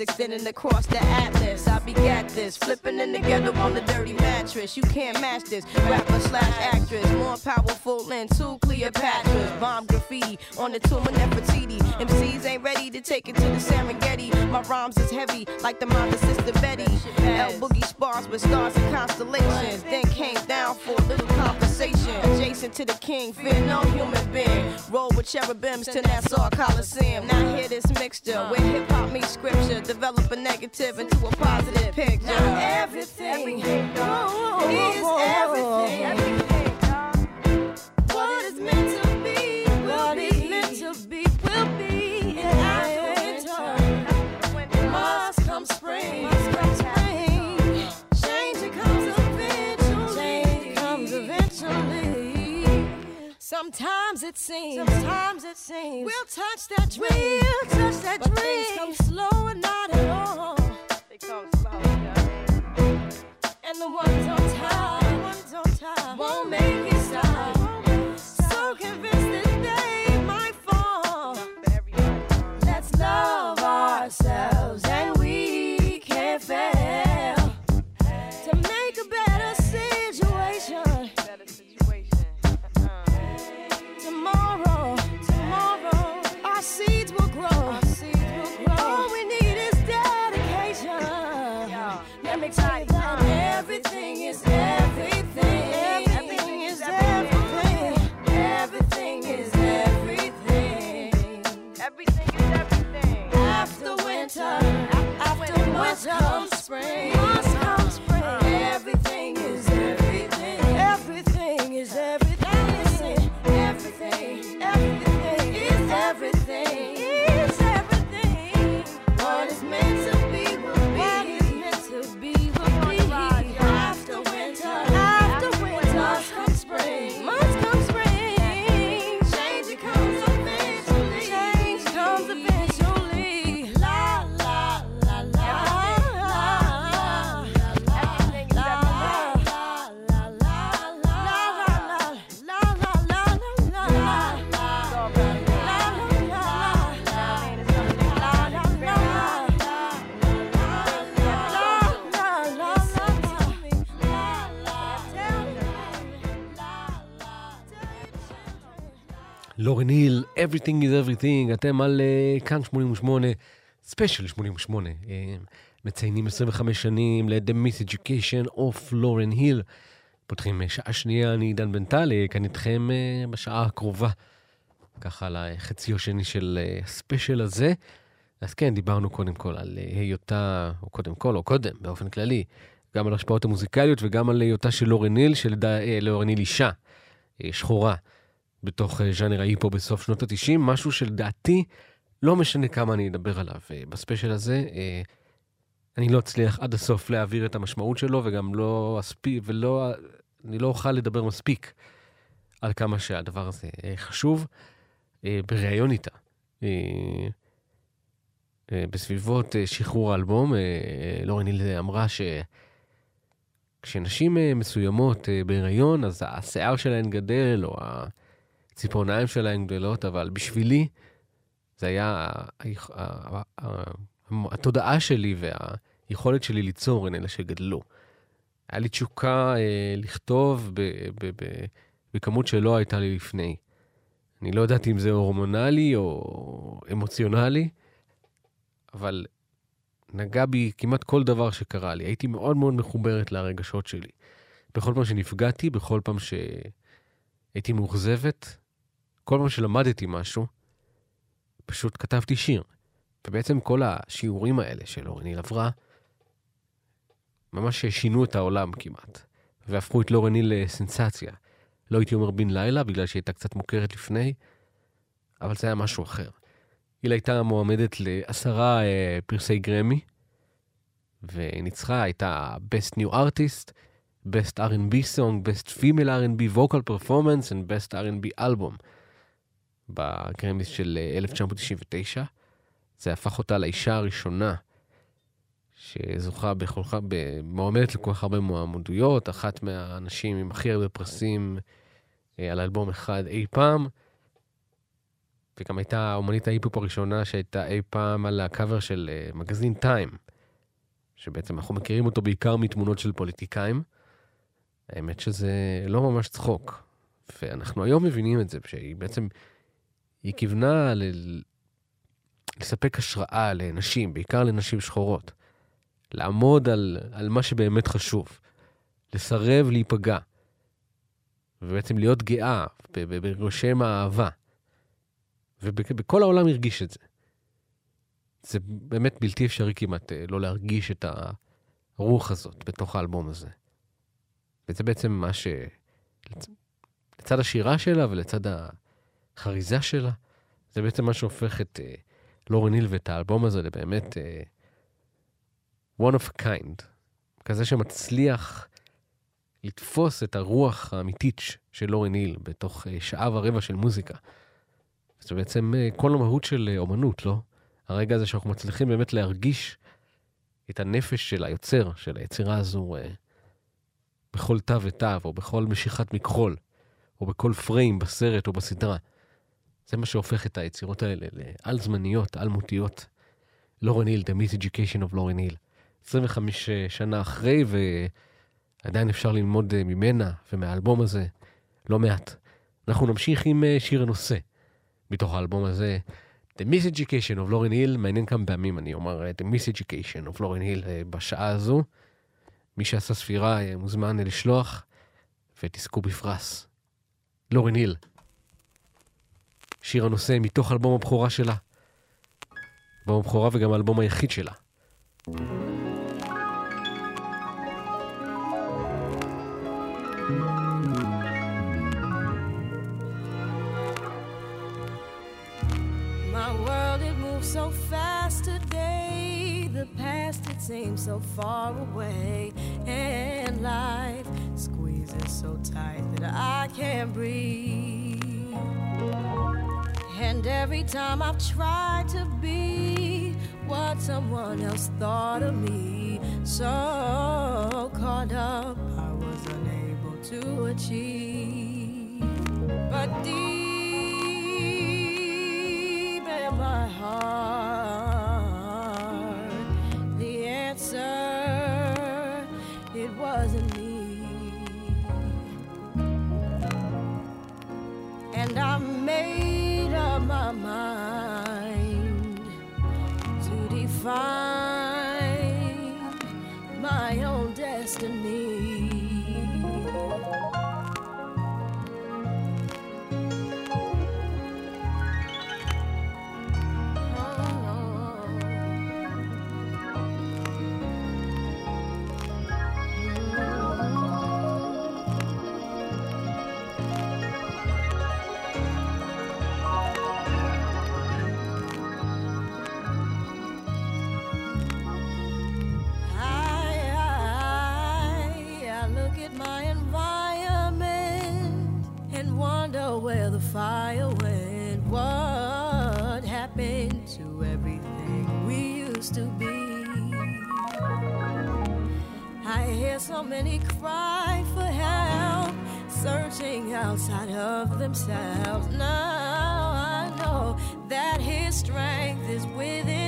extending across the atlas. I begat this, flipping in the ghetto on the dirty mattress. You can't match this. Rapper slash actress, more powerful than two Cleopatras. Bomb graffiti on the tomb of Nefertiti. MCs ain't ready to take it to the Serengeti. My rhymes is heavy, like the mind of Sister Betty. L Boogie spars with stars and to the king, fear no human being. Roll with cherubims to Nassau Coliseum. Now hear this mixture where hip hop meets scripture. Develop a negative into a positive picture. Seems. Sometimes it seems. We'll touch that dream. We'll touch that but dream. Things come slow and not at all. They come slow, yeah. And the ones on top, the ones on top won't make it stop. Come spring. לורן היל, Everything is Everything, אתם על אה, כאן 88, ספיישל 88, אה, מציינים 25 שנים ל-The Miseducation of לורן היל. פותחים אה, שעה שנייה, אני עידן בן טל, אה, כאן איתכם אה, בשעה הקרובה, ככה לחצי השני של אה, הספיישל הזה. אז כן, דיברנו קודם כל על אה, היותה, או קודם כל, או קודם, באופן כללי, גם על ההשפעות המוזיקליות וגם על היותה של לורן היל, שלורן היל אישה, אה, שחורה. בתוך אה, ז'אנר ההיפו בסוף שנות ה-90, משהו שלדעתי, לא משנה כמה אני אדבר עליו אה, בספיישל הזה, אה, אני לא אצליח עד הסוף להעביר את המשמעות שלו, וגם לא אספיק, ולא, אני לא אוכל לדבר מספיק על כמה שהדבר הזה חשוב. בריאיון איתה, בסביבות שחרור האלבום, לורן היל אמרה ש... כשנשים מסוימות בהיריון, אז השיער שלהן גדל, או הציפורניים שלהן גדלות, אבל בשבילי זה היה התודעה שלי והיכולת שלי ליצור הן אלה שגדלו. היה לי תשוקה אה, לכתוב בכמות שלא הייתה לי לפני. אני לא ידעתי אם זה הורמונלי או אמוציונלי, אבל נגע בי כמעט כל דבר שקרה לי. הייתי מאוד מאוד מחוברת לרגשות שלי. בכל פעם שנפגעתי, בכל פעם שהייתי מאוכזבת, כל פעם שלמדתי משהו, פשוט כתבתי שיר. ובעצם כל השיעורים האלה של אורניל עברה, ממש שינו את העולם כמעט, והפכו את לורניל לסנסציה. לא הייתי אומר בן לילה, בגלל שהיא הייתה קצת מוכרת לפני, אבל זה היה משהו אחר. היא הייתה מועמדת לעשרה אה, פרסי גרמי, וניצחה, הייתה Best New Artist, Best R&B Song, Best Female R&B Vocal Performance and Best R&B Album בגרמיס של אה, 1999. זה הפך אותה לאישה הראשונה שזוכה בכל כך, מועמדת לכל כך הרבה מועמדויות, אחת מהאנשים עם הכי הרבה פרסים אה, על אלבום אחד אי פעם. וגם הייתה האומנית ההיפ-הופ הראשונה שהייתה אי פעם על הקאבר של אה, מגזין טיים, שבעצם אנחנו מכירים אותו בעיקר מתמונות של פוליטיקאים. האמת שזה לא ממש צחוק. ואנחנו היום מבינים את זה, שהיא בעצם, היא כיוונה ל... לספק השראה לנשים, בעיקר לנשים שחורות. לעמוד על, על מה שבאמת חשוב. לסרב להיפגע. ובעצם להיות גאה בשם האהבה. ובכל העולם הרגיש את זה. זה באמת בלתי אפשרי כמעט אה, לא להרגיש את הרוח הזאת בתוך האלבום הזה. וזה בעצם מה ש... לצד השירה שלה ולצד החריזה שלה, זה בעצם מה שהופך את uh, לורן היל ואת האלבום הזה לבאמת uh, one of a kind. כזה שמצליח לתפוס את הרוח האמיתית של לורן היל בתוך uh, שעה ורבע של מוזיקה. זה בעצם uh, כל המהות של uh, אומנות, לא? הרגע הזה שאנחנו מצליחים באמת להרגיש את הנפש של היוצר, של היצירה הזו, uh, בכל תו ותו, או בכל משיכת מכחול, או בכל פריים בסרט או בסדרה. זה מה שהופך את היצירות האלה לעל זמניות, על מותיות. לורן היל, The Miseducation of לורן היל. 25 שנה אחרי, ועדיין אפשר ללמוד אה, ממנה ומהאלבום הזה לא מעט. אנחנו נמשיך עם אה, שיר הנושא מתוך האלבום הזה. The Miseducation of לורן היל, מעניין כמה פעמים אני אומר אה, The Miseducation of לורן היל בשעה הזו. מי שעשה ספירה מוזמן לשלוח, ותזכו בפרס. לורן היל. שיר הנושא מתוך אלבום הבכורה שלה. אלבום הבכורה וגם האלבום היחיד שלה. Seems so far away. And life squeezes so tight that I can't breathe. And every time I've tried to be what someone else thought of me, so caught up, I was unable to achieve. But deep in my heart, the answer, it wasn't me. And I made mind to define my own destiny. Fire went. What happened to everything we used to be? I hear so many cry for help, searching outside of themselves. Now I know that His strength is within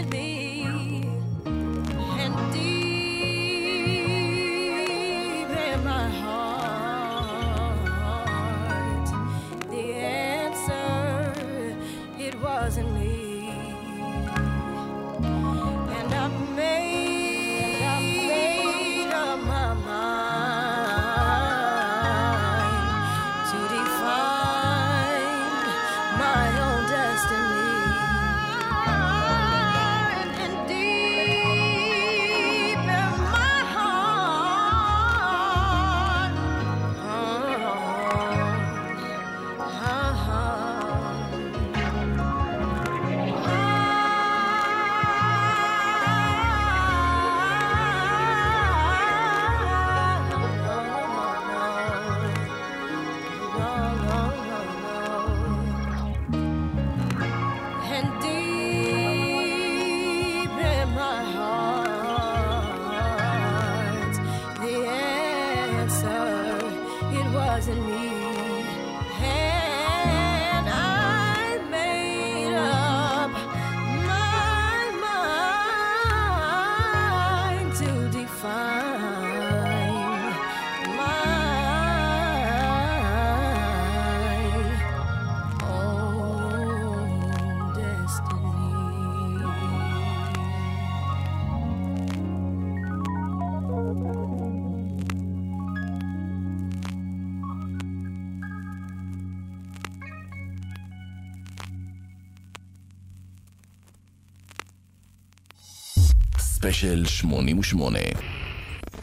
ספיישל 88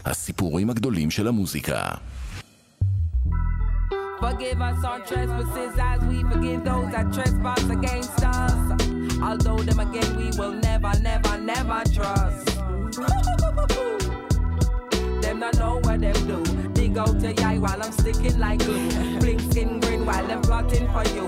הסיפורים הגדולים של המוזיקה Forgive us our trespasses as we forgive those that trespass against us. Them again we will never, never, never trust. [LAUGHS] them not know what them do. Dig out your eye while I'm sticking like glue. Blinking grin while them plotting for you.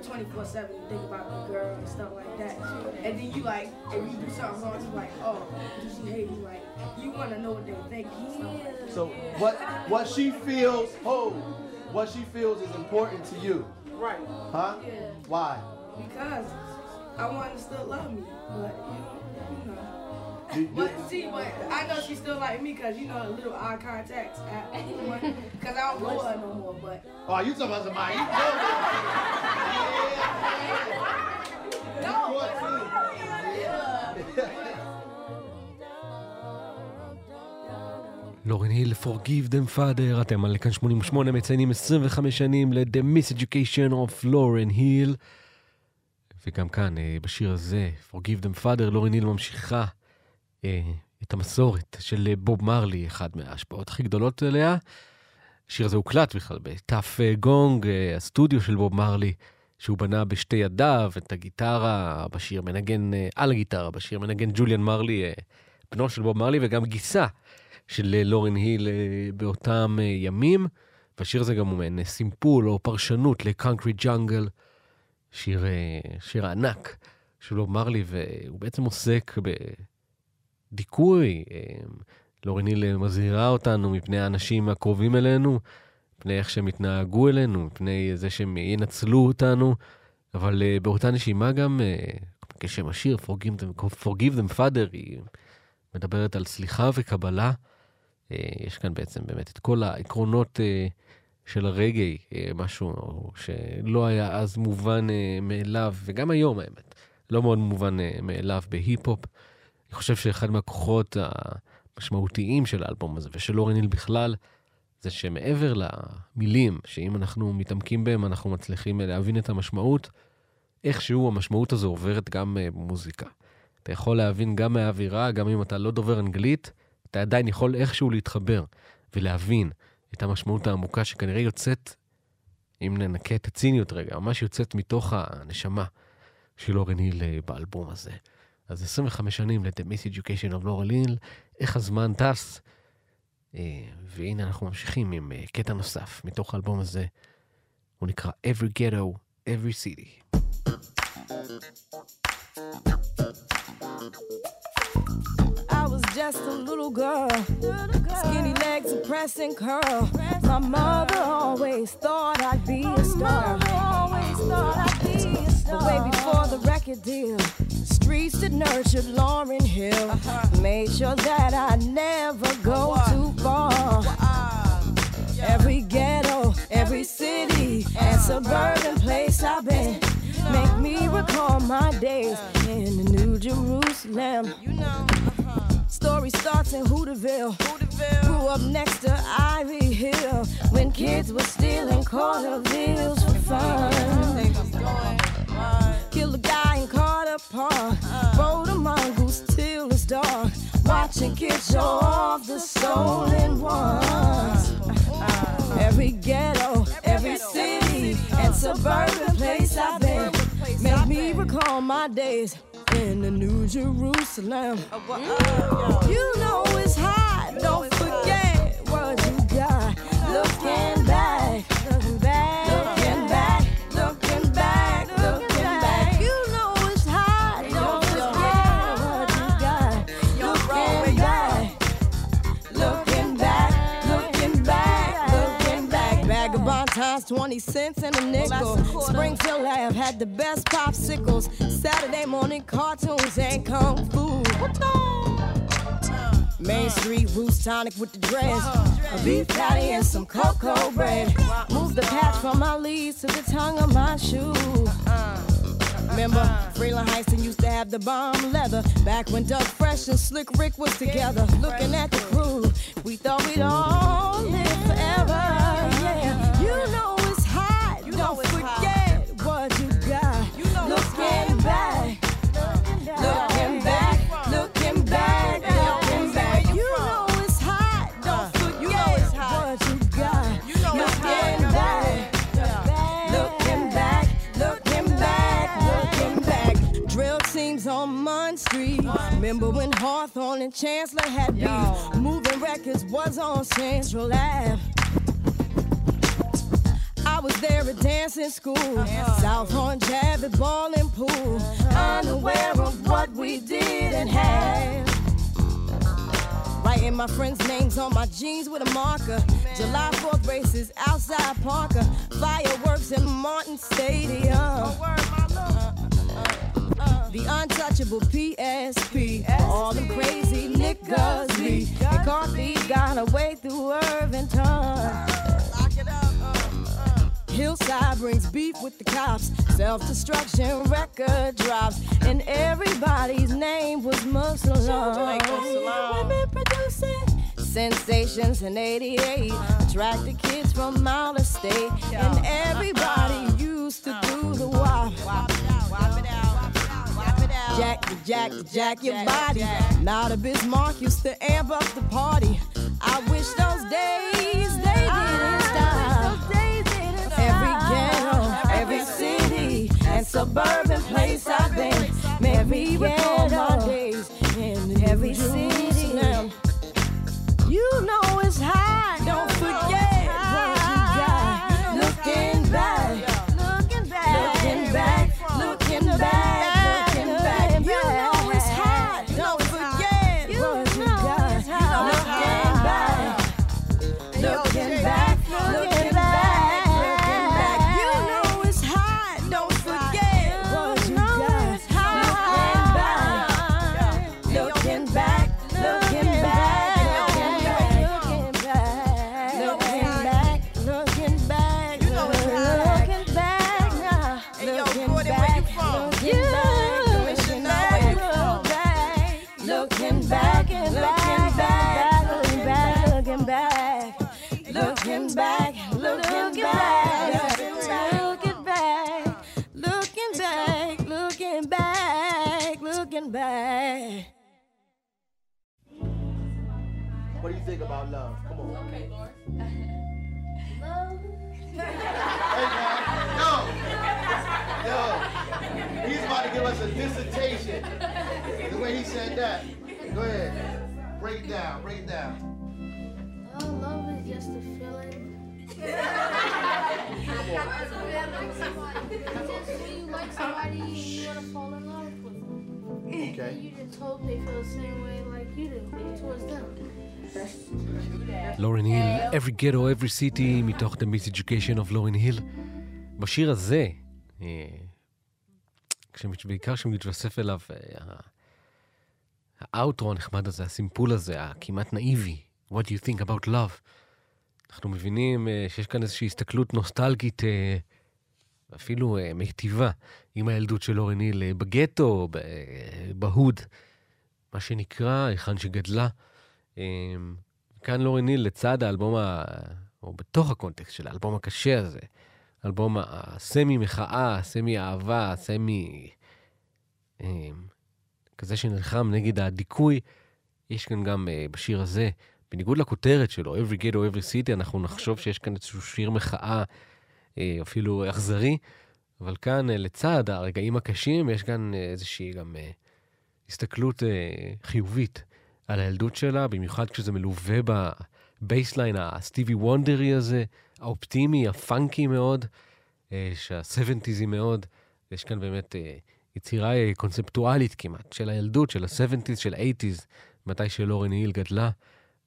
Like 24 7 you think about the girl and stuff like that. And then you like, if you do something wrong, you like, oh, she hate you. Like, you want to know what they think and like. So what what she feels, oh, what she feels is important to you, Right. huh? Yeah. Why? Because I want her to still love me, but you know. But see, but I know she still like me because you know the little eye contacts because I don't know her no more. But Oh, you talking about somebody? You לורן היל, Forgive them father, אתם על כאן 88 מציינים 25 שנים ל-The Miseducation of לורן היל. וגם כאן, אה, בשיר הזה, Forgive them father, לורן היל ממשיכה אה, את המסורת של אה, בוב מרלי, אחד מההשפעות הכי גדולות עליה. השיר הזה הוקלט בכלל בטאף אה, גונג, אה, הסטודיו של בוב מרלי, שהוא בנה בשתי ידיו, את הגיטרה, בשיר מנגן, אה, על הגיטרה, בשיר מנגן ג'וליאן מרלי, אה, בנו של בוב מרלי, וגם גיסה של אה, לורן היל אה, באותם אה, ימים. והשיר הזה גם הוא מעין אה, סימפול או פרשנות לקונקריט ג'אנגל, שיר, אה, שיר הענק של בוב מרלי, והוא בעצם עוסק בדיכוי. אה, לורן היל אה, מזהירה אותנו מפני האנשים הקרובים אלינו, מפני איך שהם יתנהגו אלינו, מפני זה שהם ינצלו אותנו, אבל uh, באותה נשימה גם, uh, כשם השיר, Forgive them, Father, היא מדברת על סליחה וקבלה. Uh, יש כאן בעצם באמת את כל העקרונות של הרגעי, משהו שלא היה אז מובן מאליו, וגם היום האמת, לא מאוד מובן מאליו בהיפ-הופ. אני חושב שאחד מהכוחות המשמעותיים של האלבום הזה, ושל אורן היל בכלל, זה שמעבר למילים, שאם אנחנו מתעמקים בהם, אנחנו מצליחים להבין את המשמעות, איכשהו המשמעות הזו עוברת גם אה, במוזיקה. אתה יכול להבין גם מהאווירה, גם אם אתה לא דובר אנגלית, אתה עדיין יכול איכשהו להתחבר ולהבין את המשמעות העמוקה שכנראה יוצאת, אם ננקה את הציניות רגע, ממש יוצאת מתוך הנשמה של אורן היל אה, באלבום הזה. אז 25 שנים ל-The Miseducation of Laurel Hill, איך הזמן טס. אה, והנה אנחנו ממשיכים עם אה, קטע נוסף מתוך האלבום הזה. הוא נקרא Every Ghetto, Every City. I was just a little girl, skinny legs and pressing curl. My mother always thought I'd be a star. But way before the record deal, streets that nurtured Lauren Hill. Made sure that I never go too far. Every ghetto, every city, and suburban place I've been. Make me recall my days in the New Jerusalem. Story starts in Hooterville. Grew up next to Ivy Hill. When kids were stealing quarter bills for fun. Killed a guy Park. Rode a mongoose till it's dark. Watching kids show off the stolen ones. Every ghetto, every city, and suburban place I've been make me recall my days in the New Jerusalem. You know it's hot, don't forget what you got. Looking back, looking back, 20 cents and a nickel. Springfield Lab had the best popsicles. Saturday morning cartoons and kung fu. Uh. Main Street Roots tonic with the dress. A beef patty and some cocoa bread. Move the patch from my leaves to the tongue of my shoe. Remember, Freeland Heiston used to have the bomb leather. Back when Doug Fresh and Slick Rick was together. Looking at the crew, we thought we'd all live forever. Remember when Hawthorne and Chancellor had beef? Moving records was on Central Ave. I was there at dancing school, South Horn Jab at bowling pool, unaware of what we did and had. Writing my friends' names on my jeans with a marker. July 4th races outside Parker. Fireworks in Martin Stadium. Uh, uh, uh. The untouchable PSP. All them crazy niggas be. McCarthy got away through Irvington. Hillside brings beef with the cops. Self destruction record drops. And everybody's name was Muslim. Women producing sensations in 88. Attracted kids from out of state. And everybody used to do the wop. Jack, the jack, jack your body. Now the Bismarck used to amp up the party. I wish those days suburban place I've been. Made me recall my days in every city. You know it's high. Don't forget לורן היל, Every Ghetto, Every City, מתוך The Miseducation of לורן היל. בשיר הזה, אה, בעיקר כשמתווסף אליו אה, ה- האוטרו הנחמד הזה, הסימפול הזה, הכמעט נאיבי, What do you think about love? אנחנו מבינים אה, שיש כאן איזושהי הסתכלות נוסטלגית, אה, אפילו אה, מיטיבה, עם הילדות של לורן היל אה, בגטו, אה, בהוד, מה שנקרא, היכן שגדלה. אמ, כאן לורן ניל לצד האלבום, ה... או בתוך הקונטקסט של האלבום הקשה הזה, אלבום הסמי מחאה, הסמי אהבה, הסמי... אמ, כזה שנלחם נגד הדיכוי, יש כאן גם אה, בשיר הזה, בניגוד לכותרת שלו, Every Ghetto, Every City, אנחנו נחשוב שיש כאן איזשהו שיר מחאה, אה, אפילו אכזרי, אבל כאן אה, לצד הרגעים הקשים, יש כאן אה, איזושהי גם אה, הסתכלות אה, חיובית על הילדות שלה, במיוחד כשזה מלווה ב bassline הסטיבי וונדרי הזה, האופטימי, ה funky מאוד, אה, שה seventies-י מאוד. יש כאן באמת אה, יצירה אה, קונספטואלית כמעט, של הילדות, של ה-70's, של ה-80's, מתי שלורן היל גדלה,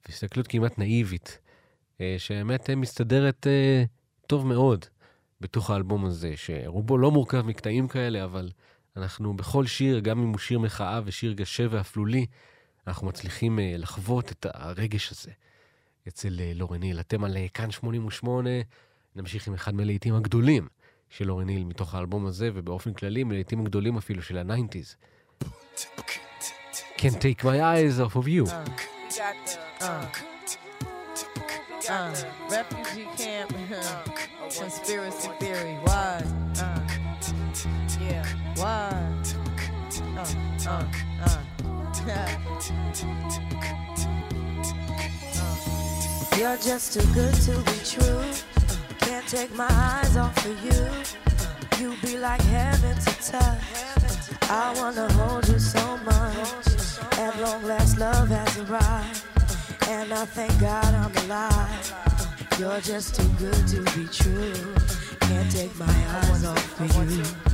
והסתכלות כמעט נאיבית, אה, שבאמת אה, מסתדרת אה, טוב מאוד בתוך האלבום הזה, שרובו לא מורכב מקטעים כאלה, אבל אנחנו בכל שיר, גם אם הוא שיר מחאה ושיר גשה ואפלולי, אנחנו מצליחים אה, לחוות את הרגש הזה אצל אה, לורן היל. אתם על אה, כאן 88, נמשיך עם אחד מהלהיטים הגדולים של לורן היל מתוך האלבום הזה, ובאופן כללי מלהיטים הגדולים אפילו של ה-90's. Can't take my eyes off of you. Uh, uh, refugee camp, conspiracy theory. Why? Uh. You're just too good to be true. Can't take my eyes off of you. You be like heaven to touch. I wanna hold you so much. At long last, love has arrived. And I thank God I'm alive. You're just too good to be true. Can't take my eyes off of you.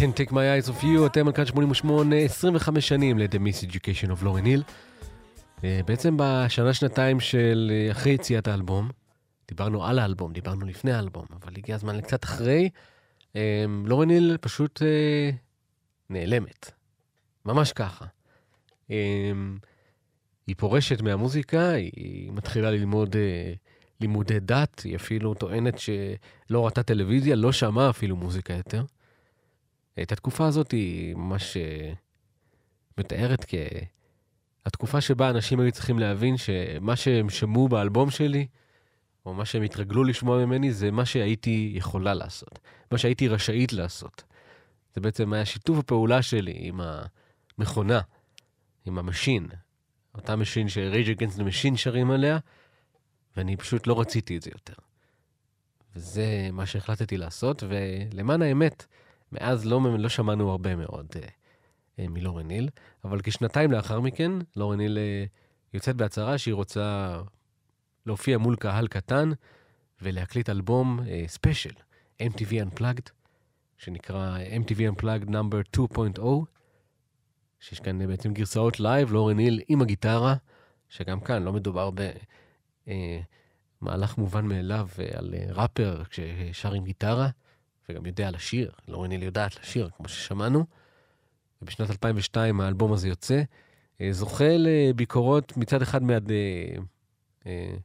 Can't take my eyes off you, אתם על כאן 88, 25 שנים ל-The Miss Education of לורן היל. אה, בעצם בשנה שנתיים של אה, אחרי יציאת האלבום, דיברנו על האלבום, דיברנו לפני האלבום, אבל הגיע הזמן לקצת אחרי, אה, לורן היל פשוט אה, נעלמת. ממש ככה. אה, היא פורשת מהמוזיקה, היא מתחילה ללמוד אה, לימודי דת, היא אפילו טוענת שלא ראתה טלוויזיה, לא שמעה אפילו מוזיקה יותר. את התקופה הזאת היא ממש אה, מתארת כהתקופה שבה אנשים היו צריכים להבין שמה שהם שמעו באלבום שלי, או מה שהם התרגלו לשמוע ממני, זה מה שהייתי יכולה לעשות, מה שהייתי רשאית לעשות. זה בעצם היה שיתוף הפעולה שלי עם המכונה, עם ה machine, אותה machine ש-Rage Against the Machine שרים עליה, ואני פשוט לא רציתי את זה יותר. וזה מה שהחלטתי לעשות, ולמען האמת, מאז לא, לא שמענו הרבה מאוד אה, אה, מלורן היל, אבל כשנתיים לאחר מכן, לורן היל אה, יוצאת בהצהרה שהיא רוצה להופיע מול קהל קטן ולהקליט אלבום אה, ספיישל, MTV Unplugged, שנקרא MTV Unplugged number 2.0, שיש כאן אה, בעצם גרסאות לייב, לורן היל עם הגיטרה, שגם כאן לא מדובר במהלך מובן מאליו אה, על אה, ראפר ששר עם גיטרה, וגם יודע לשיר, לורן ניל יודעת לשיר, כמו ששמענו. ובשנת 2002 האלבום הזה יוצא, אה, זוכה לביקורות מצד אחד מעד... אה, אה,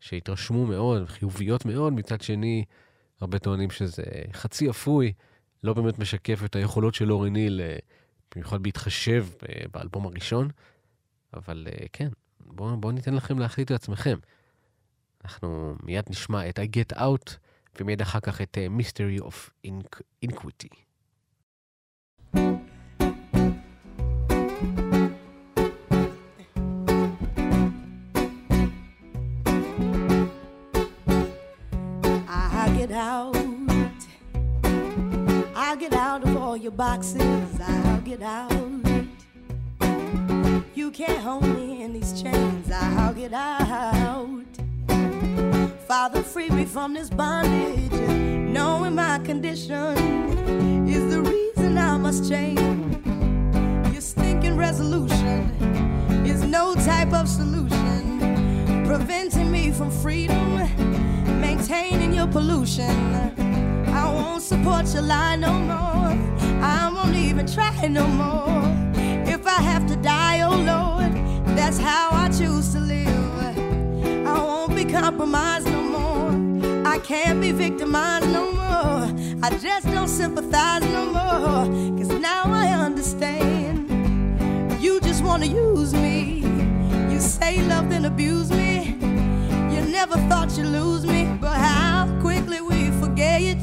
שהתרשמו מאוד, חיוביות מאוד, מצד שני, הרבה טוענים שזה חצי אפוי, לא באמת משקף את היכולות של לורן אה, במיוחד בהתחשב באלבום הראשון, אבל כן, בואו בוא ניתן לכם להחליט לעצמכם. אנחנו מיד נשמע את I Get Out, ומיד אחר כך את Mystery of Inquity. get out. I'll get out of all your boxes. I'll get out. You can't hold me in these chains. I'll get out. Father, free me from this bondage. Knowing my condition is the reason I must change. Your stinking resolution is no type of solution. Preventing me from freedom, maintaining your pollution. I won't support your lie no more. I won't even try no more. If I have to die, oh Lord, that's how I choose to live. I won't be compromised. I can't be victimized no more. I just don't sympathize no more. Cause now I understand. You just wanna use me. You say love then abuse me. You never thought you'd lose me. But how quickly we forget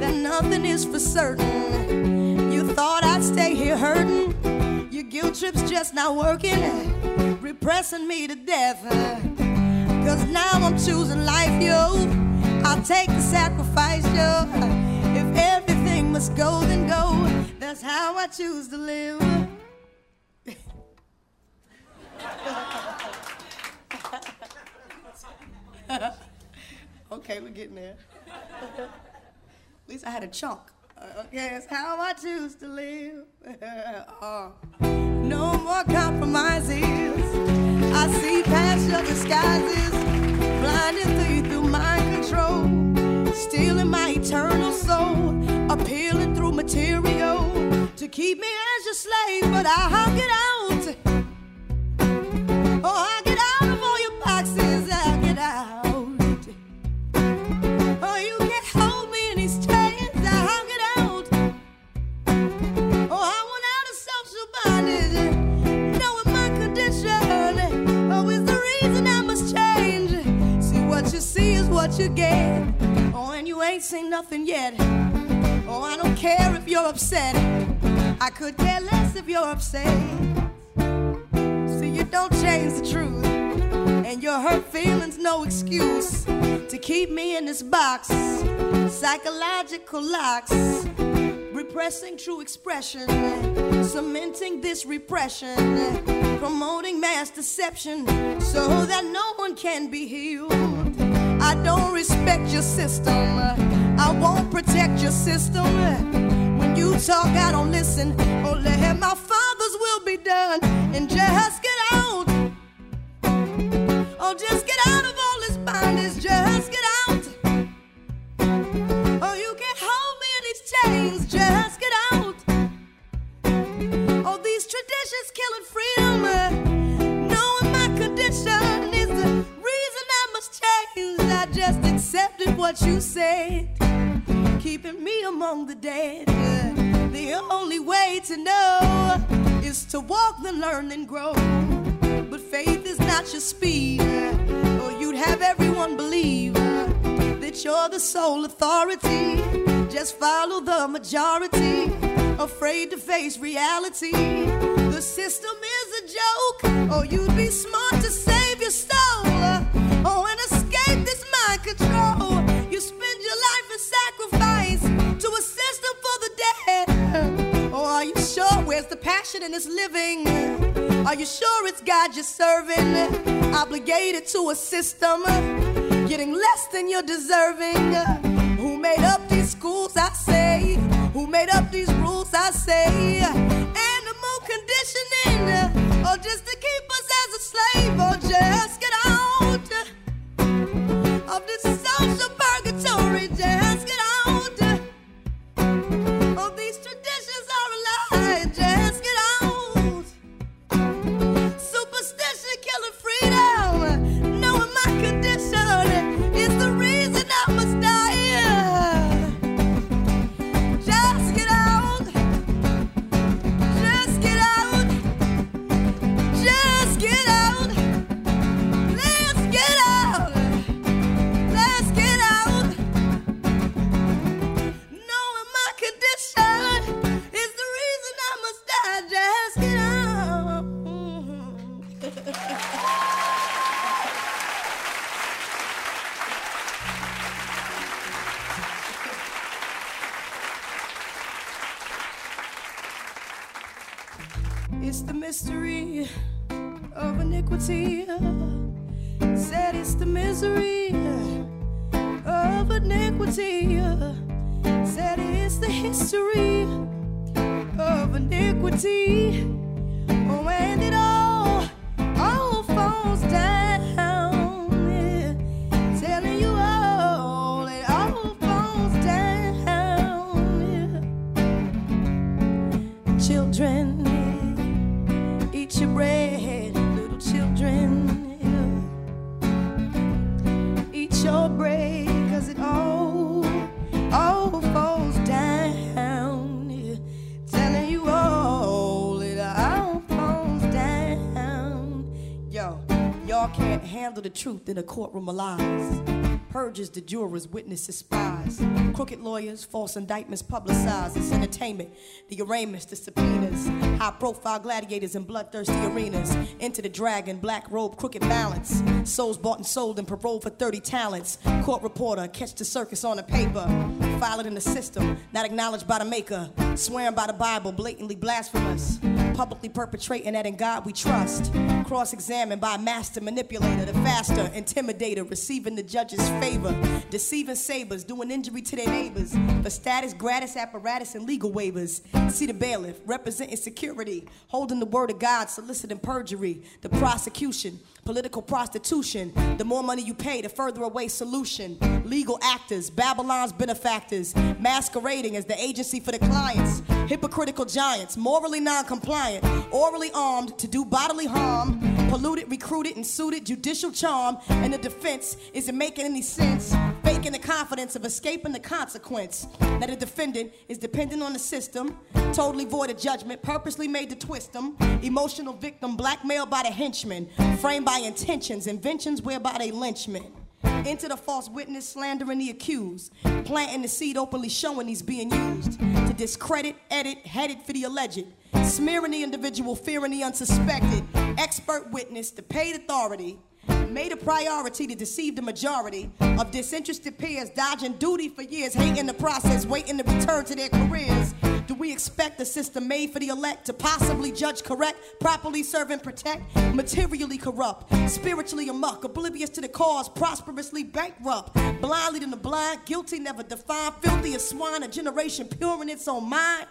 that nothing is for certain. You thought I'd stay here hurting. Your guilt trip's just not working. Repressing me to death. Cause now I'm choosing life, yo. I'll take the sacrifice, yo. If everything must go, then go. That's how I choose to live. [LAUGHS] okay, we're getting there. At least I had a chunk. Uh, okay, that's how I choose to live. [LAUGHS] Uh, no more compromises. I see past your disguises, through mind control, stealing my eternal soul, appealing through material to keep me as your slave. But I'll get out. What you get. Oh, and you ain't seen nothing yet. Oh, I don't care if you're upset. I could care less if you're upset. See, you don't change the truth. And your hurt feelings, no excuse to keep me in this box. Psychological locks, repressing true expression, cementing this repression, promoting mass deception so that no one can be healed. I don't respect your system, I won't protect your system. When you talk, I don't listen. Oh, let my father's will be done and just get out. Oh, just get out of all this bondage. Just get out. Oh, you can't hold me in these chains. Just get out. Oh, these traditions killing freedom. Accepted what you said, keeping me among the dead. The only way to know is to walk, then learn, then grow. But faith is not your speed, or you'd have everyone believe that you're the sole authority. Just follow the majority, afraid to face reality. The system is a joke, or you'd be smart to save Where's the passion in this living? Are you sure it's God you're serving? Obligated to a system, getting less than you're deserving. Who made up these schools? I say. Who made up these rules? I say. Animal conditioning, or just to keep us as a slave, or just get out of this truth in a courtroom of lies. Purges the jurors, witnesses, spies. Crooked lawyers, false indictments publicized. It's entertainment. The arraignments, the subpoenas. High profile gladiators in bloodthirsty arenas. Into the dragon, black robe, crooked balance. Souls bought and sold and paroled for 30 talents. Court reporter, catch the circus on the paper. File it in the system, not acknowledged by the maker. Swearing by the Bible, blatantly blasphemous. Publicly perpetrating that in God we trust. Cross examined by a master manipulator, the faster intimidator, receiving the judge's favor. Deceiving sabers, doing injury to their neighbors. For status, gratis apparatus, and legal waivers. See the bailiff, representing security. Holding the word of God, soliciting perjury. The prosecution, political prostitution. The more money you pay, the further away solution. Legal actors, Babylon's benefactors. Masquerading as the agency for the clients. Hypocritical giants, morally non compliant. Orally armed to do bodily harm. Polluted, recruited, and suited judicial charm. And the defense isn't making any sense. Faking the confidence of escaping the consequence. That a defendant is dependent on the system. Totally void of judgment, purposely made to twist them. Emotional victim, blackmailed by the henchmen. Framed by intentions, inventions whereby they lynchment. Into the false witness, slandering the accused. Planting the seed, openly showing he's being used. To discredit, edit, headed for the alleged. Smearing the individual, fearing the unsuspected. Expert witness, the paid authority. Made a priority to deceive the majority of disinterested peers, dodging duty for years, hating the process, waiting to return to their careers. Do we expect a system made for the elect to possibly judge correct, properly serve and protect? Materially corrupt, spiritually amuck, oblivious to the cause, prosperously bankrupt, blindly to the blind, guilty, never defined, filthy as swine, a generation pure in its own mind.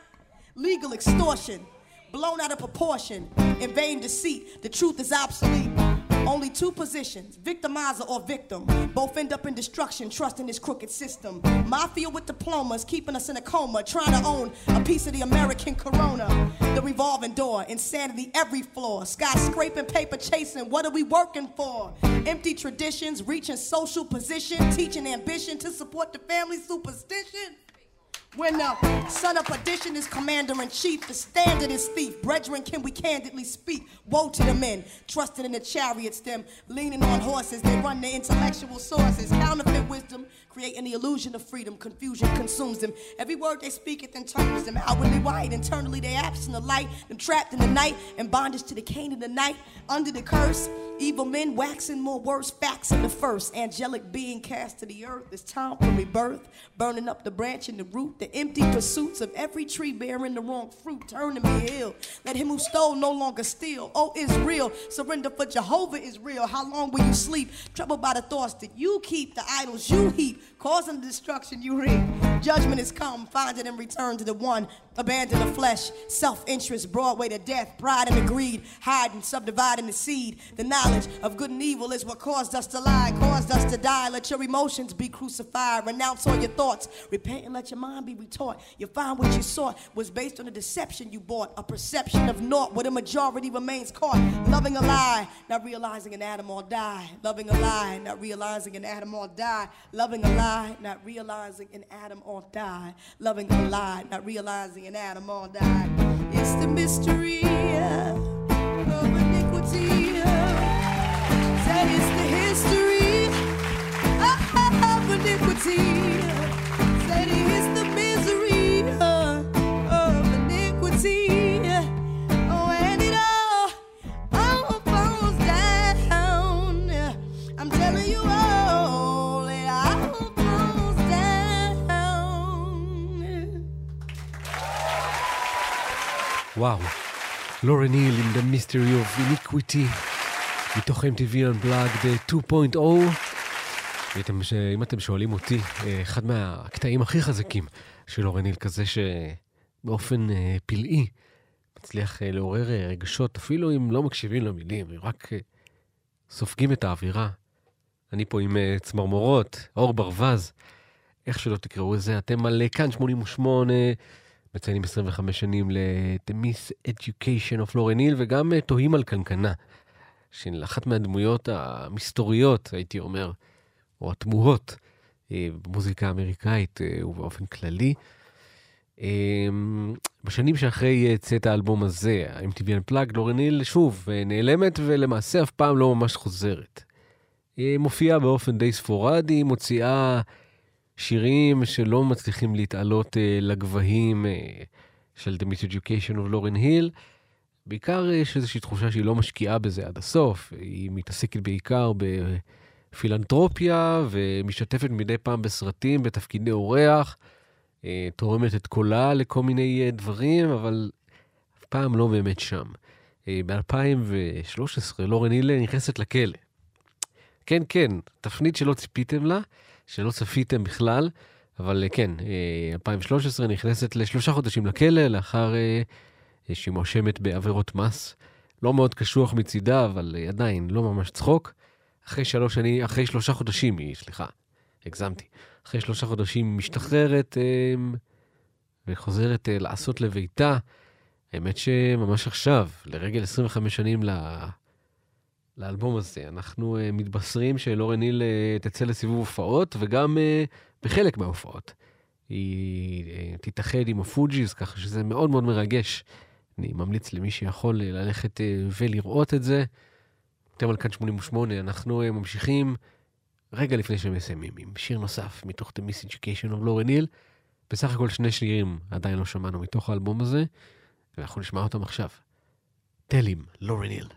Legal extortion, blown out of proportion, in vain deceit, the truth is obsolete. Only two positions, victimizer or victim. Both end up in destruction, trusting this crooked system. Mafia with diplomas, keeping us in a coma, trying to own a piece of the American corona. The revolving door, insanity every floor. Skyscraping, paper chasing, what are we working for? Empty traditions, reaching social position, teaching ambition to support the family superstition. When the son of perdition is commander in chief, the standard is thief. Brethren, can we candidly speak? Woe to the men, trusting in the chariots, them leaning on horses. They run their intellectual sources, counterfeit wisdom, creating the illusion of freedom. Confusion consumes them. Every word they speak, it then turns them outwardly white. Internally, they absent the light, them trapped in the night, and bondage to the cane of the night. Under the curse, evil men waxing more worse, facts in the first. Angelic being cast to the earth. It's time for rebirth, burning up the branch and the root. The empty pursuits of every tree bearing the wrong fruit, turn to me ill. Let him who stole no longer steal. Oh, Israel, surrender for Jehovah is real. How long will you sleep? Troubled by the thoughts that you keep, the idols you heap, causing the destruction you reap. Judgment is come, find it and return to the one. Abandon the flesh, self interest, Broadway to death, pride and greed, hiding, subdividing the seed. The knowledge of good and evil is what caused us to lie, caused us to die. Let your emotions be crucified, renounce all your thoughts, repent and let your mind be retaught. You find what you sought was based on a deception you bought, a perception of naught where the majority remains caught. Loving a lie, not realizing an atom or die. Loving a lie, not realizing an atom or die. Loving a lie, not realizing an atom or die. Loving a lie, not realizing an atom or die. It's the mystery of iniquity. Say it's the history of iniquity. וואו. לורן היל עם The Mystery of Iniquity, מתוך MTV Unplugged 2.0. ואתם, ש- אם אתם שואלים אותי, אה, אחד מהקטעים הכי חזקים של לורן היל, כזה שבאופן אה, פלאי מצליח אה, לעורר רגשות, אפילו אם לא מקשיבים למילים, רק סופגים את האווירה. אני פה עם צמרמורות, אור ברווז, איך שלא תקראו לזה, אתם על כאן 88, מציינים 25 שנים ל-The Miss Education of Lauren Hill, וגם אה, תוהים על קנקנה, של אחת מהדמויות המסתוריות, הייתי אומר, או התמוהות אה, במוזיקה האמריקאית אה, ובאופן כללי. אה, בשנים שאחרי צאת האלבום הזה, ה-MTV Unplugged, לורן היל שוב נעלמת ולמעשה אף פעם לא ממש חוזרת. היא מופיעה באופן די ספורדי, מוציאה שירים שלא מצליחים להתעלות אה, לגבהים אה, של The Miss Education of Lauren Hill. בעיקר יש איזושהי תחושה שהיא לא משקיעה בזה עד הסוף, היא מתעסקת בעיקר בפילנטרופיה ומשתתפת מדי פעם בסרטים, בתפקידי אורח, אה, תורמת את קולה לכל מיני אה, דברים, אבל אף פעם לא באמת שם. אה, ב-2013 לורן היל נכנסת לכלא. כן, כן, תפנית שלא ציפיתם לה, שלא צפיתם בכלל, אבל אה, כן, אה, 2013 נכנסת לשלושה חודשים לכלא, לאחר אה, אה, שהיא מואשמת בעבירות מס. לא מאוד קשוח מצידה, אבל אה, עדיין לא ממש צחוק. אחרי שלוש שנים, אחרי שלושה חודשים היא, סליחה, הגזמתי. אחרי שלושה חודשים היא משתחררת אה, וחוזרת אה, לעשות לביתה. האמת שממש עכשיו, לרגל 25 שנים. לאלבום הזה. אנחנו uh, מתבשרים שלורן היל uh, תצא לסיבוב הופעות, וגם uh, בחלק מההופעות. היא uh, תתאחד עם הפוג'יז, ככה שזה מאוד מאוד מרגש. אני ממליץ למי שיכול uh, ללכת uh, ולראות את זה. אתם על כאן 88, אנחנו uh, ממשיכים רגע לפני שמסיימים עם שיר נוסף מתוך The Miss Education of לורן היל. בסך הכל שני שירים עדיין לא שמענו מתוך האלבום הזה, ואנחנו נשמע אותם עכשיו. תלים, לורן היל.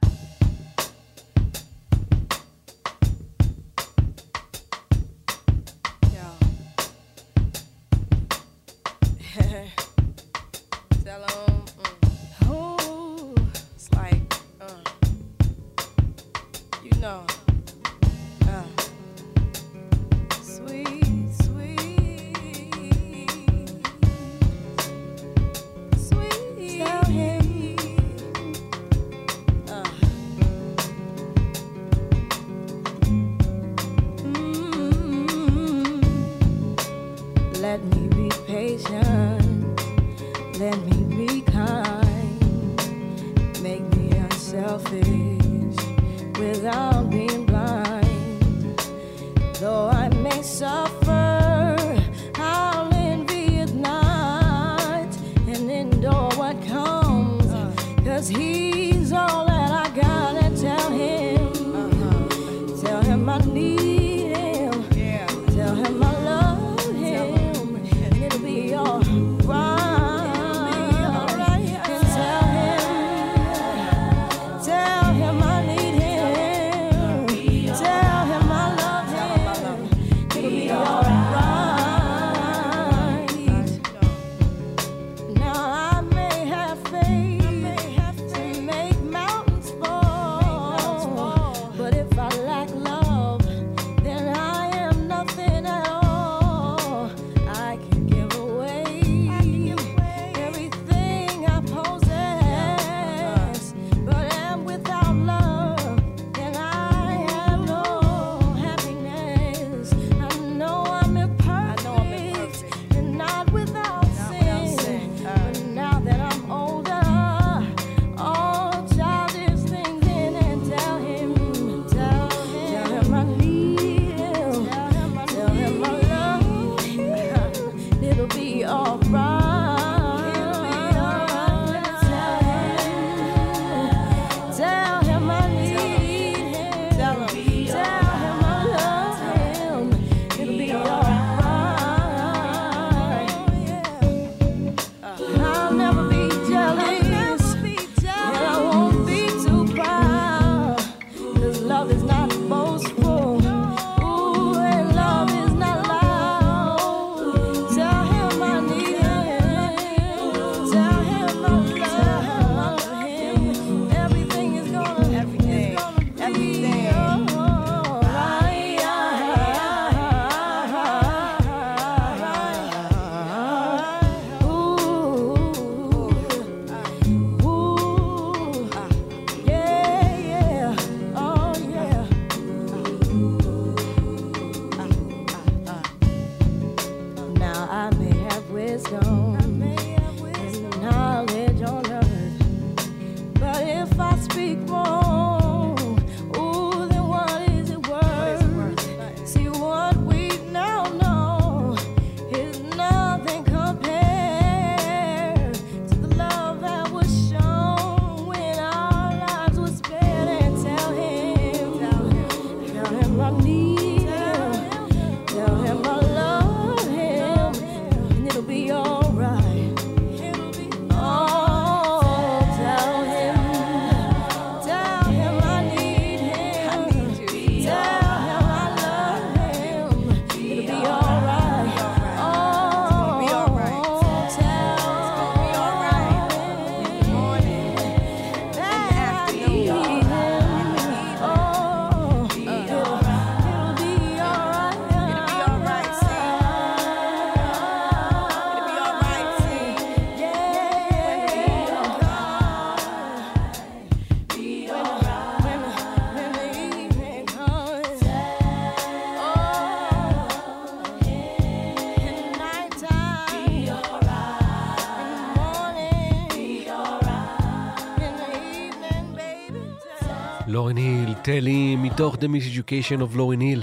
לורן היל, טלי, מתוך The Miseducation of לורן היל.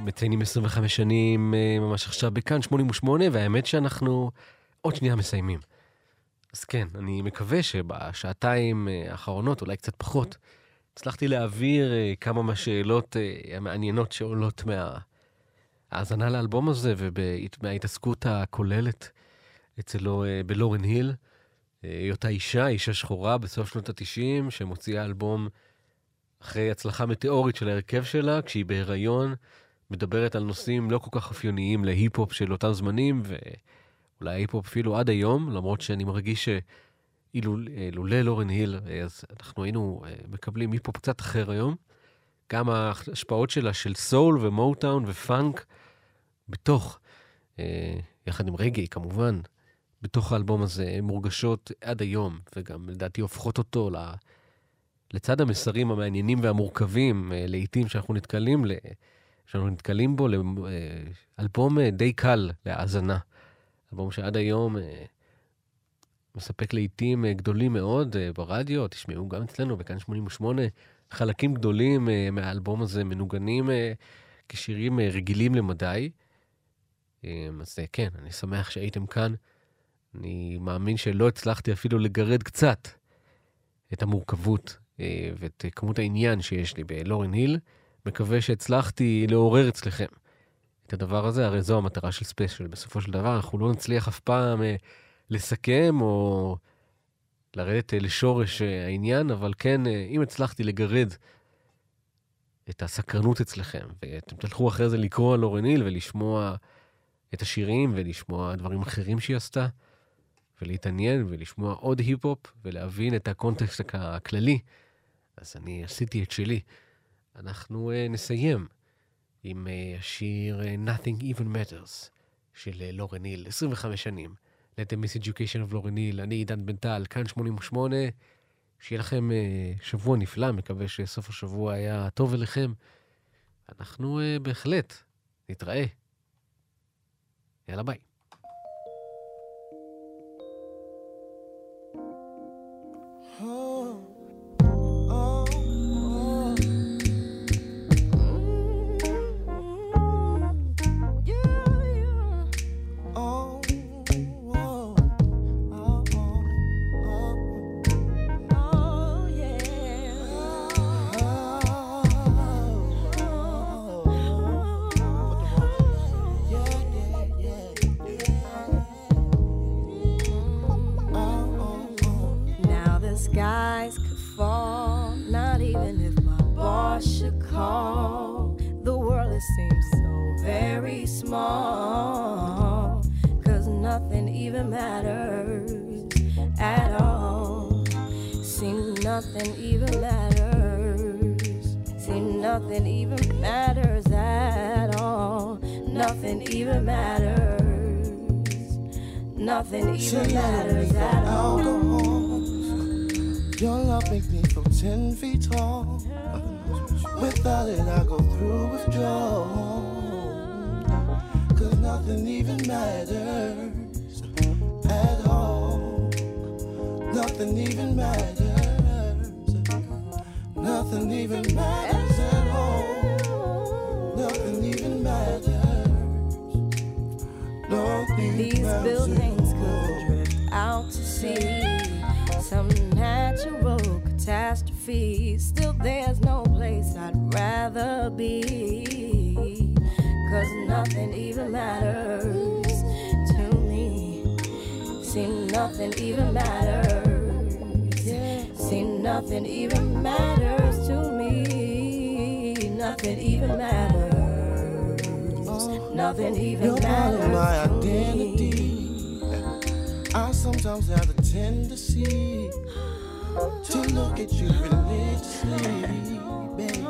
מציינים 25 שנים אה, ממש עכשיו בכאן 88, והאמת שאנחנו עוד שנייה מסיימים. אז כן, אני מקווה שבשעתיים אה, האחרונות, אולי קצת פחות, הצלחתי להעביר אה, כמה מהשאלות המעניינות שעולות מההאזנה לאלבום הזה ומההתעסקות הכוללת אצלו בלורן היל. אה, היותה אישה, אישה שחורה בסוף שנות ה-90, שמוציאה אלבום אחרי הצלחה מטאורית של ההרכב שלה, כשהיא בהיריון, מדברת על נושאים לא כל כך אופייניים להיפ-הופ של אותם זמנים, ואולי היפ-הופ אפילו עד היום, למרות שאני מרגיש שאילולא לורן היל, אז אנחנו היינו אה, מקבלים היפ-הופ קצת אחר היום. גם ההשפעות שלה של סול ומוטאון ופאנק בתוך, אה, יחד עם רגעי כמובן, בתוך האלבום הזה, הן מורגשות עד היום, וגם לדעתי הופכות אותו ל... לצד המסרים המעניינים והמורכבים, אה, לעיתים שאנחנו נתקלים, ל... שאנחנו נתקלים בו, לאלבום אה, די קל להאזנה. אלבום שעד היום אה, מספק לעיתים גדולים מאוד ברדיו, תשמעו גם אצלנו בכאן 88, חלקים גדולים מהאלבום הזה מנוגנים כשירים רגילים למדי. אז כן, אני שמח שהייתם כאן. אני מאמין שלא הצלחתי אפילו לגרד קצת את המורכבות אה, ואת כמות העניין שיש לי בלורן היל. מקווה שהצלחתי לעורר אצלכם את הדבר הזה, הרי זו המטרה של ספיישל. בסופו של דבר, אנחנו לא נצליח אף פעם אה, לסכם או לרדת אה, לשורש העניין, אבל כן, אם הצלחתי לגרד את הסקרנות אצלכם, ואתם תלכו אחרי זה לקרוא על לורן היל ולשמוע את השירים ולשמוע דברים אחרים שהיא עשתה, ולהתעניין ולשמוע עוד היפ-הופ ולהבין את הקונטקסט הכללי, אז אני עשיתי את שלי. אנחנו uh, נסיים עם uh, השיר uh, Nothing Even Matters של uh, לורן ניל, 25 שנים. Let the Miseducation of לורן ניל, אני עידן בן טל, כאן 88. שיהיה לכם uh, שבוע נפלא, מקווה שסוף השבוע היה טוב אליכם. אנחנו uh, בהחלט נתראה. יאללה ביי. Seems so very small, cause nothing even matters at all. Seems nothing even matters. Seems nothing even matters at all. Nothing even matters. Nothing even matters at all. Your love makes me feel ten feet tall. Without it, I go through withdrawal. Cause nothing even matters at all. Nothing even matters. Nothing even matters at all. Nothing even matters. Nothing These buildings could drift out to sea. Some natural catastrophe. Still, there's no place I'd rather be. Cause nothing even matters to me. See, nothing even matters. See, nothing even matters to me. Nothing even matters. Nothing even You're part of my matters. to me. identity. I sometimes have a tendency to look at you religiously, babe.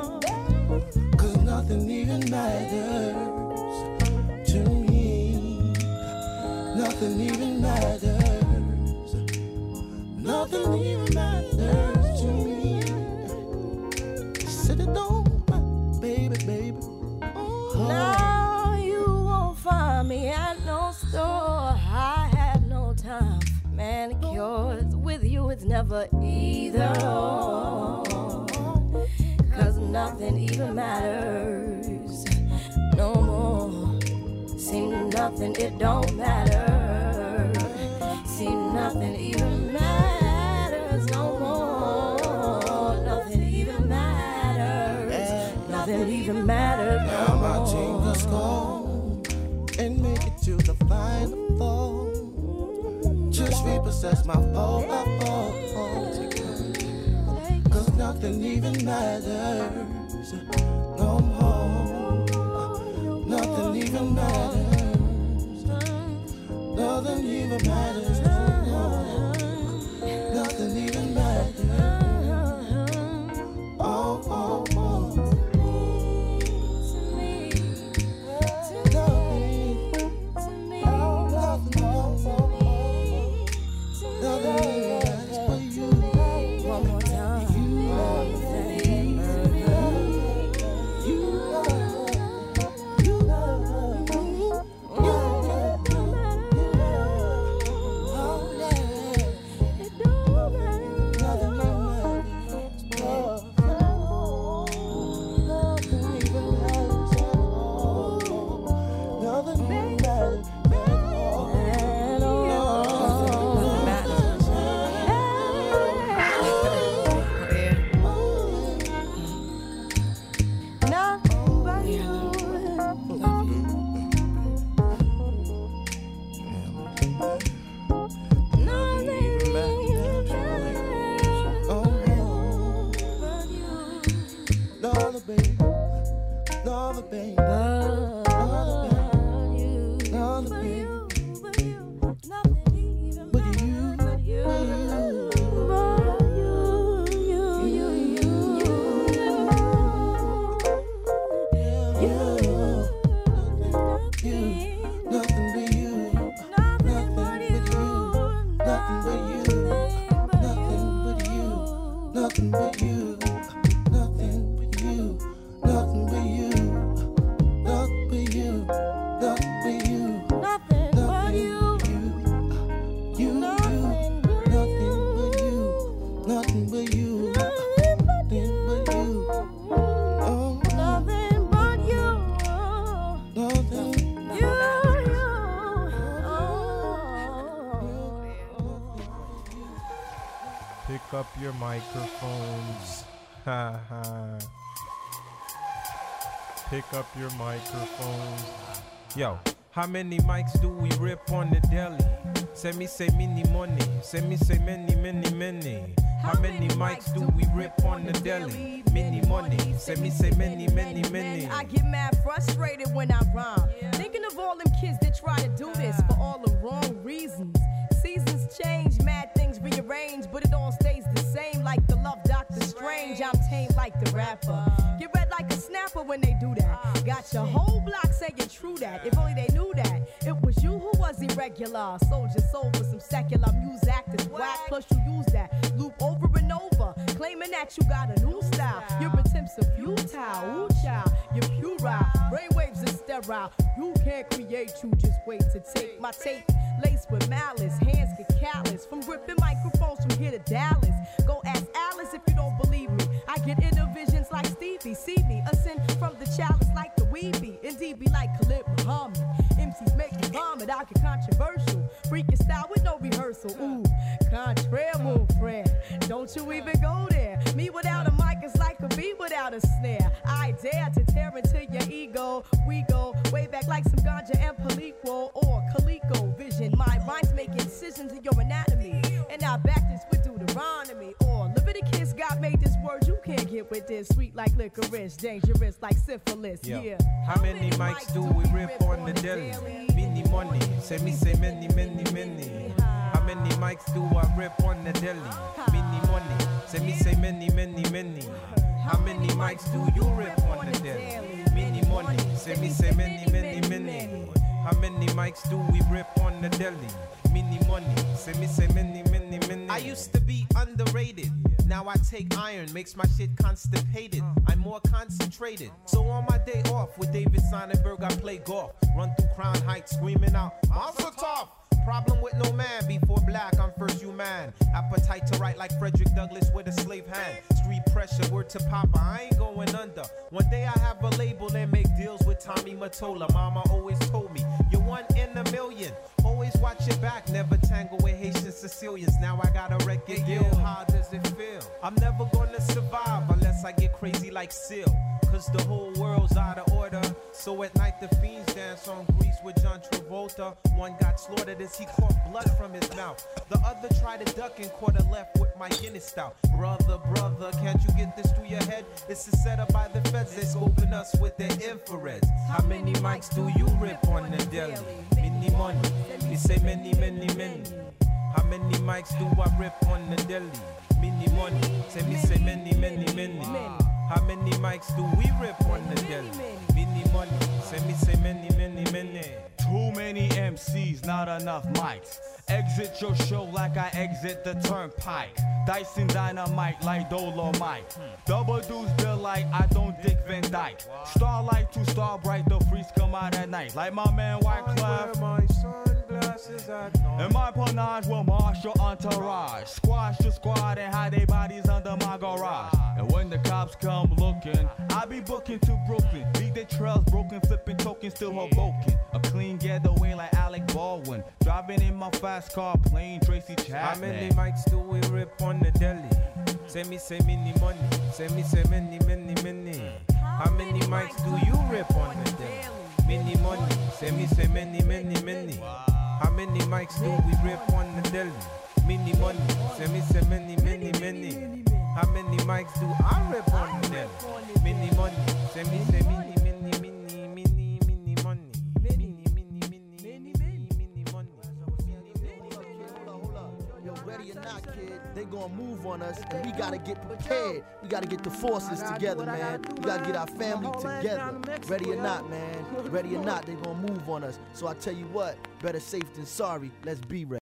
Cause nothing even matters up your microphones. Yo, how many mics do we rip on the deli? Send me say mini money. Send me say many, many, many. How many mics do we rip on the deli? Mini money. Send me say many, many, many. I get mad was you who was irregular. Sold your soul for some secular music that's whack. Plus you use that loop over and over. Claiming that you got a new style. Your attempts are futile. Ooh, child, you're puerile. Brainwaves are sterile. You can't create, you just wait to take my tape. Laced with malice, hands get callous. From gripping microphones from here to Dallas. Go ask Alice if you don't like Stevie. See me ascend from the chalice like the weeby. Indeed, be like Khalid Muhammad. MCs make me vomit. I get controversial. Freaking style with no rehearsal. Ooh, contraire, mon frere. Don't you even go there. Me without a mic is like a bee without a snare. I dare to tear into your ego. We go way back like some ganja and Palico or Calico vision. My rhymes make incisions in your anatomy. And I back this with Deuteronomy. Or Leviticus, God made this word you can't get with this. Sweet like licorice, dangerous like syphilis. Yo, Yeah. How many mics do we rip on the deli? Mini money. Say me say many, many, many. How many mics do I rip on the deli? Mini money. Say me say many, many, many. How many mics do you rip on the deli? Mini money. Say me say many, many, many. How many mics do we rip on the deli? Mini money. Say me say many, many, many. I used to be underrated. Now I take iron, makes my shit constipated. I'm more concentrated. So on my day off with David Sonnenberg, I play golf. Run through Crown Heights, screaming out, Monster Tough! Problem with no man before black, I'm first human. Appetite to write like Frederick Douglass with a slave hand. Street pressure, word to Papa, I ain't going under. One day I have a label and make deals with Tommy Matola. Mama always told me, you're one a million. Always watch your back, never tangle with Haitian Sicilians. Now I got a record deal. How does it feel? I'm never gonna survive unless I get crazy like Seal. Cause the whole world's out of order. So at night the fiends dance on Grease with John Travolta. One got slaughtered as he caught blood from his mouth. The other tried to duck and caught a left with my Guinness stout. Brother, brother, can't you get this through your head? It's a setup by the feds. They scoping us with their infrareds. How many mics do you rip on the deli? Many money. We say many, many, many. How many mics do I rip on the deli? Many money. Say me say many, many, many. How many mics do we rip on the deli? Many money. Say me say many, many, many. Too many MCs, not enough mics. Exit your show like I exit the turnpike. Dyson dynamite like Dolomite. Double dudes bill like I don't dick Van Dyke. Starlight to star bright, the freaks come out at night. Like my man White Cloud. My sunglasses at And my panache will marshal entourage. Squash the squad and hide their bodies under my garage. And when the cops come looking, I be booking to Brooklyn. Beat their trails broken, flipping tokens, still Hoboken. A clean getaway like Alec Baldwin. Driving in my fast car, playing Tracy Chapman. How many mics do we rip on the deli? Say me say many money. Say me say many, many, many. How many mics do you rip on the deli? Many money. Say me say many, many, many. How many mics do we rip on the deli? Many money. Say me say many, many, many. How many mics do I rip on the deli? Many money. Say me say many, not, kid, they gonna move on us, and we gotta get prepared. We gotta get the forces together, man. We gotta get our family together. Ready or not, man. Ready or not, they gonna move on us. So I tell you what, better safe than sorry. Let's be ready.